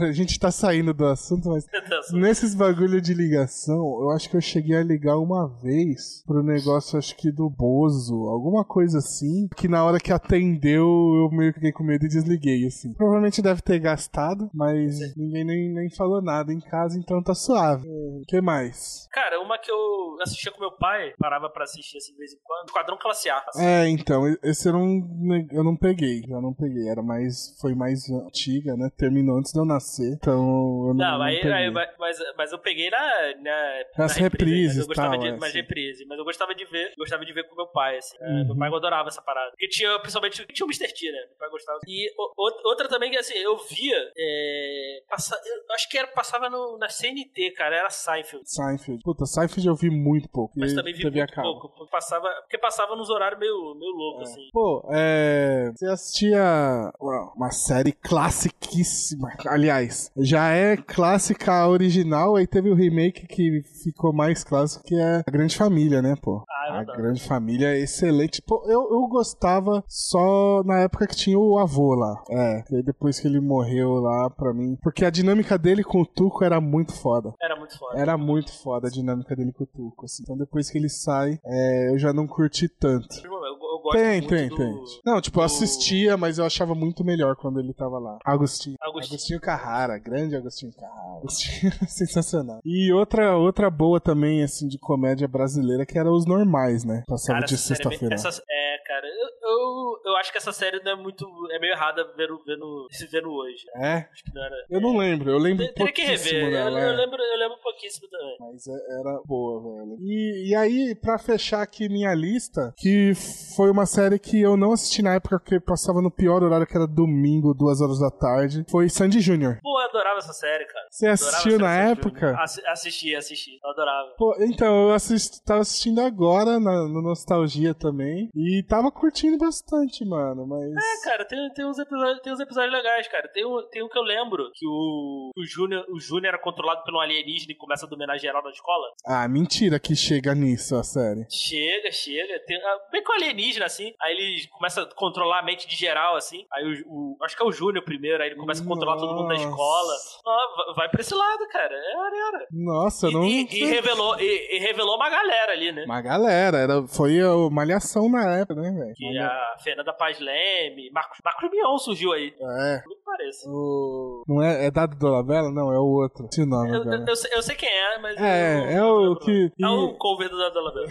S1: A gente tá saindo do assunto, mas *laughs* nesses bagulho de ligação, eu acho que eu cheguei a ligar uma vez pro negócio, acho que do Bozo, alguma coisa assim, que na hora que atendeu eu meio que fiquei com medo e desliguei, assim. Provavelmente deve ter gastado, mas ninguém nem, nem falou nada em casa, então tá suave. O que mais?
S2: Cara, uma que eu assistia com meu pai, parava pra assistir assim de vez em quando. Esquadrão Classe A. assim.
S1: É, então, esse eu não, eu não peguei, já não peguei. Era mais, foi mais antiga, né? Terminou antes de eu nascer, então eu Não,
S2: não aí,
S1: peguei.
S2: aí- mas, mas eu peguei na, na,
S1: Nas
S2: na reprise,
S1: reprises
S2: mas eu gostava
S1: tal,
S2: de
S1: é,
S2: mais
S1: sim.
S2: reprise, mas eu gostava de ver, gostava de ver com meu pai, assim. É,
S1: Uhum.
S2: Meu pai adorava essa parada. Porque tinha, principalmente, tinha o Mr. T, né? Meu pai gostava. E o- outra também que, assim, eu via, é, passa, eu acho que era, passava no, na CNT, cara, era Seinfeld.
S1: Seinfeld. Puta, Seinfeld eu vi muito pouco.
S2: Mas também vi muito pouco. Porque passava, porque passava nos horários meio, meio louco, assim.
S1: Pô, é. Você assistia uma série classiquíssima. Aliás, já é clássica a original, aí teve o remake que ficou mais clássico, que é A Grande Família, né, pô?
S2: Ah, raiva
S1: A. Grande Família é excelente. Pô, eu, eu gostava só na época que tinha o avô lá. É, e aí depois que ele morreu lá, pra mim. Porque a dinâmica dele com o Tuco era muito foda.
S2: Era muito foda.
S1: Era muito foda a dinâmica dele com o Tuco. Assim. Então depois que ele sai, é, eu já não curti tanto.
S2: Eu, eu gosto
S1: Tem,
S2: muito
S1: tem,
S2: do...
S1: tem. Não, tipo, eu
S2: do-
S1: assistia, mas eu achava muito melhor quando ele tava lá. Agostinho.
S2: Agostinho.
S1: Agostinho Carrara, grande Agostinho Carrara. Agostinho *laughs* sensacional. E outra, outra boa também, assim, de comédia brasileira, que era Os Normais, né? Passava
S2: Cara,
S1: de
S2: é,
S1: sexta-feira.
S2: é, cara, eu, eu, eu acho que essa série não é muito. É meio errada vendo, vendo, se vendo hoje.
S1: É?
S2: Acho que não era.
S1: Eu não lembro, eu lembro
S2: Tem- Teria que rever. eu, eu
S1: é.
S2: lembro, eu lembro pouquíssimo também.
S1: Mas é- era boa, velho. E, e aí, pra fechar aqui minha lista, que foi uma série que eu não assisti na época, porque passava no pior horário, que era domingo, duas horas da tarde, foi Sandy Júnior.
S2: Pô, eu adorava essa série, cara.
S1: Você assistiu na época?
S2: Assi- assisti, assisti. Eu adorava.
S1: Pô, então, eu assisti, tava assistindo agora na, no Nostalgia também. E tava curtindo bastante, mano. Mas.
S2: É, cara, tem, tem, uns episódios, tem uns episódios legais, cara. Tem um, tem um que eu lembro que o, o Júnior o Júnior era controlado um alienígena e começa a dominar geral na escola.
S1: Ah, mentira que chega nisso a série.
S2: Chega, chega. Tem, ah, bem com alienígena, assim. Aí ele começa a controlar a mente de geral, assim. Aí o, o- acho que é o Júnior primeiro, aí ele começa a controlar todo mundo da
S1: Nossa.
S2: escola. Ah, vai- pra esse lado, cara. É maneiro.
S1: Nossa, eu
S2: E,
S1: não.
S2: e- e revelou, e, e revelou uma galera ali, né?
S1: Uma galera, era, foi a malhação na época, né, velho?
S2: Que a Fernanda Paz Leme, Marcos, Marcos Mion surgiu aí.
S1: É.
S2: Não parece.
S1: O... Não é, é Dado Dolabella? Não, é o outro. Esse nome
S2: Eu, eu, eu sei, eu sei quem é, mas.
S1: É, é o que-.
S2: É o cover do Dado Labella.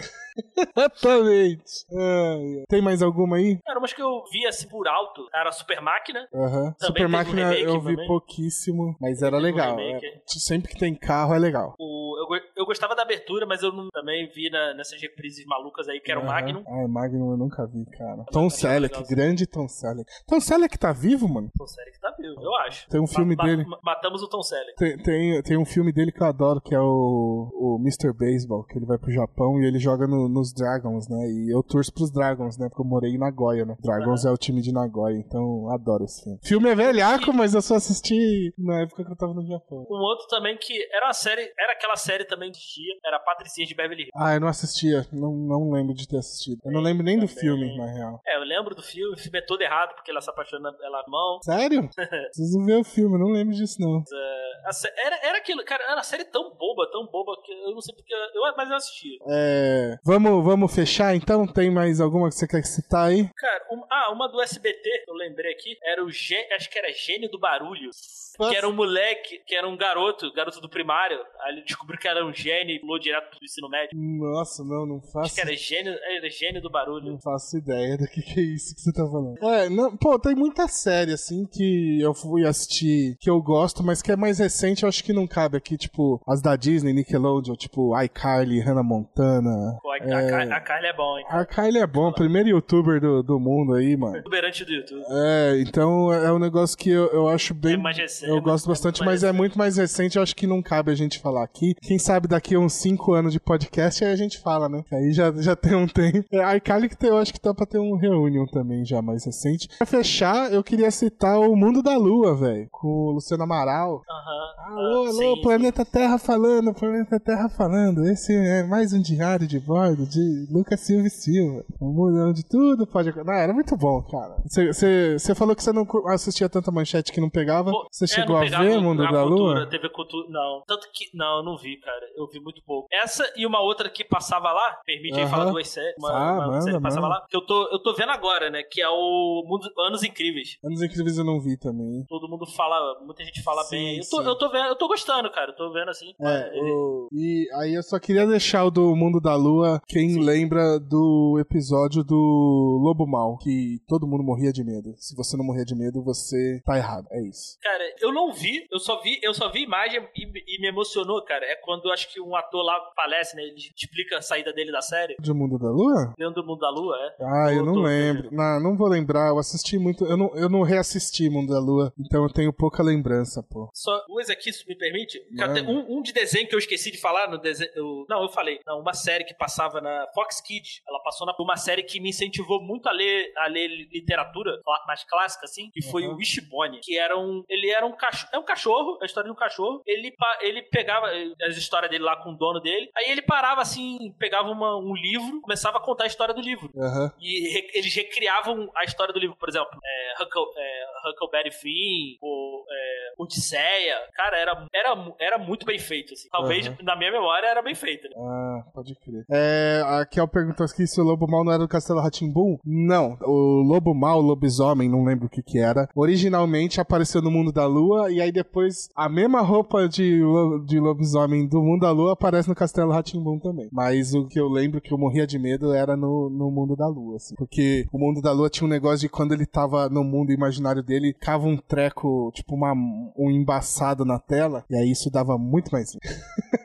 S1: Exatamente. Tem mais alguma aí?
S2: Era umas que eu vi assim por alto. Era Super Máquina.
S1: Super
S2: um
S1: Máquina eu vi
S2: também.
S1: pouquíssimo, mas era
S2: um
S1: legal.
S2: remake.
S1: é. Sempre que tem carro é legal.
S2: O, eu gostava da abertura, mas eu não- também vi na- nessas reprises malucas aí, que era o. Magnum.
S1: Ah, Magnum eu nunca vi, cara. Tom
S2: achava
S1: Selleck,
S2: legal,
S1: grande Tom Selleck. Tom Selleck tá vivo, mano?
S2: Tom Selleck tá vivo, eu acho.
S1: Tem um filme
S2: Ma-
S1: dele.
S2: ma- matamos o Tom Selleck.
S1: Tem, tem, tem um filme dele que eu adoro, que é o, o Mr. Baseball, que ele vai pro Japão e ele joga no- nos Dragons, né? E eu torço pros Dragons, né? Porque eu morei em Nagoya, né? Dragons é o time de Nagoya, então eu adoro esse filme. Filme é velhaco, mas eu só assisti na época que eu tava no Japão.
S2: Um outro também que era uma série, era aquela série também que existia, era Patricinha de Beverly Hills.
S1: Ah, eu não assistia, não, não lembro de ter assistido. Eu não lembro nem do filme, na real.
S2: É, eu lembro do filme, o filme é todo errado porque ela se apaixona pela mão. *laughs*
S1: Sério? Preciso ver o filme, eu não lembro disso não.
S2: A sé- era, era aquilo, cara, era uma série tão boba, tão boba que eu não sei porque. Eu, mas eu assisti.
S1: É, vamos, vamos fechar então? Tem mais alguma que você quer citar aí?
S2: Cara, um- ah, uma do SBT, eu lembrei aqui, era o Gê, acho que era Gênio do Barulho. Que era um moleque, que era um garoto, garoto do primário. Aí ele descobriu que era um gênio e pulou direto pro ensino médio.
S1: Nossa, não, não
S2: Acho
S1: faço
S2: que era gênio, era gênio do barulho.
S1: Não faço ideia do que, que é isso que você tá falando. É, não, pô, tem muita série, assim, que eu fui assistir que eu gosto, mas que é mais recente, eu acho que não cabe aqui, tipo, as da Disney, Nickelodeon, tipo, iCarly, Hannah Montana.
S2: Pô, a,
S1: É.
S2: a, a Carly é bom, hein?
S1: A Kylie é bom, primeiro youtuber do, do mundo aí, mano.
S2: Exuberante do YouTube.
S1: É, então é um negócio que eu, eu acho bem.
S2: É mais recente,
S1: eu
S2: é
S1: gosto
S2: muito
S1: bastante,
S2: mais
S1: mas é
S2: recente.
S1: muito mais recente, eu acho que não cabe a gente falar aqui. Quem sabe daqui a uns 5 anos de podcast aí a gente fala, né? Aí já, já tem um tempo. É, a que eu acho que tá pra ter um reunion também já mais recente. Pra fechar, eu queria citar o Mundo da Lua, velho. Com o Luciano Amaral.
S2: Aham.
S1: Alô,
S2: Ah,
S1: alô,
S2: sim,
S1: Planeta Terra falando, Planeta Terra falando. Esse é mais um diário de bordo de Lucas Silva e Silva. Um mundo onde tudo pode acontecer. Não, era muito bom, cara. Você falou que você não assistia tanta manchete que não pegava. Você
S2: é,
S1: chegou a ver Mundo da
S2: cultura,
S1: Lua?
S2: TV Cultura, não. Tanto que. Não, eu não vi, cara. Eu vi muito pouco. Essa e uma outra que passava lá, permite aí falar duas séries. Uma,
S1: Ah,
S2: uma
S1: manda,
S2: série que passava
S1: manda.
S2: lá. Que eu tô, eu tô vendo agora, né? Que é o Mundo, Anos Incríveis.
S1: Anos Incríveis eu não vi também.
S2: Todo mundo fala, muita gente fala
S1: Sim,
S2: bem. Eu tô,
S1: sim.
S2: eu tô vendo, eu tô gostando, cara. Eu tô vendo assim.
S1: É,
S2: Ele-
S1: o- e aí eu só queria deixar o do Mundo da Lua, quem
S2: Sim.
S1: lembra do episódio do Lobo Mal, que todo mundo morria de medo. Se você não morria de medo, você tá errado. É isso.
S2: Cara, eu não vi, eu só vi, eu só vi imagem e, e me emocionou, cara. É quando eu acho que um ator lá falece, né? Ele explica a saída dele da série.
S1: De Mundo da Lua?
S2: Dentro do mundo da lua, é.
S1: Ah, eu não
S2: tô
S1: lembro. Não, não vou lembrar. Eu assisti muito. Eu não, eu não reassisti Mundo da Lua, então eu tenho pouca lembrança, pô.
S2: Só duas aqui, se me permite. Um, um de desenho que eu esqueci de falar no desenho. Não, eu falei. Não, uma série que passava na Fox Kids. Ela passou na uma série que me incentivou muito a ler, a ler literatura mais clássica, assim, que foi uhum. o Wishbone. Que era um. Ele era um cachorro. É um cachorro, a história de um cachorro. Ele, ele pegava as histórias dele lá com o dono dele. Aí ele parava assim, pegava uma, um livro, começava a contar a história do livro.
S1: Uhum.
S2: E re, eles recriavam a história do livro, por exemplo, é, Huckle, é, Huckleberry Finn, ou é, Odisseia. Cara, era, era, era muito bem feito, assim. Talvez, uhum. na minha memória, era bem feito. Né?
S1: Ah, pode crer. É, a Kel perguntou aqui se o Lobo Mal não era do Castelo Ratimbum. Não, o Lobo Mal, o lobisomem, não lembro o que que era. Originalmente apareceu no Mundo da Lua, e aí depois a mesma roupa de, de lobisomem do Mundo da Lua aparece no Castelo Ratimbum também. Mas o que eu lembro que eu morria de medo era no, no Mundo da Lua, assim. Porque o Mundo da Lua tinha um negócio de quando ele tava no mundo imaginário dele, cava um treco, tipo uma, um embaçado na tela, e aí isso dava muito mais. *laughs*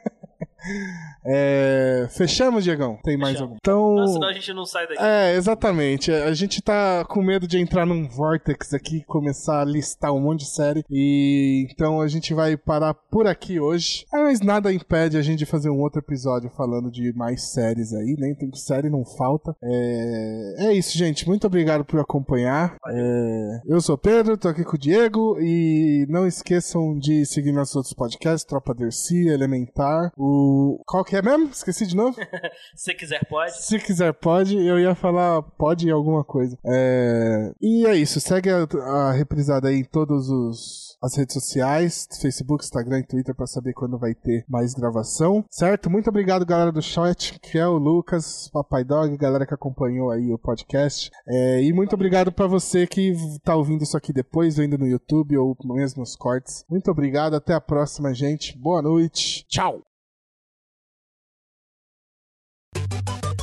S1: É, fechamos, Diegão? Tem mais algum?
S2: Então. Não, senão a gente não sai daqui.
S1: É, exatamente. A gente tá com medo de entrar num vortex aqui começar a listar um monte de série. E então a gente vai parar por aqui hoje. Mas nada impede a gente de fazer um outro episódio falando de mais séries aí. Nem tem série, não falta. É, é isso, gente. Muito obrigado por acompanhar. É... Eu sou Pedro, tô aqui com o Diego. E não esqueçam de seguir nossos outros podcasts: Tropa Dercy, Elementar, o qual que é mesmo? Esqueci de novo? *laughs*
S2: Se quiser, pode.
S1: Se quiser, pode. Eu ia falar pode alguma coisa. É... E é isso. Segue a, a reprisada aí em todos os as redes sociais, Facebook, Instagram e Twitter para saber quando vai ter mais gravação, certo? Muito obrigado, galera do chat, que é o Lucas, Papai Dog, galera que acompanhou aí o podcast. É, e muito obrigado para você que tá ouvindo isso aqui depois, vendo no YouTube ou mesmo nos cortes. Muito obrigado, até a próxima, gente. Boa noite. Tchau!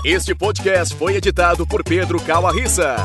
S3: Este podcast foi editado por Pedro Calarissa.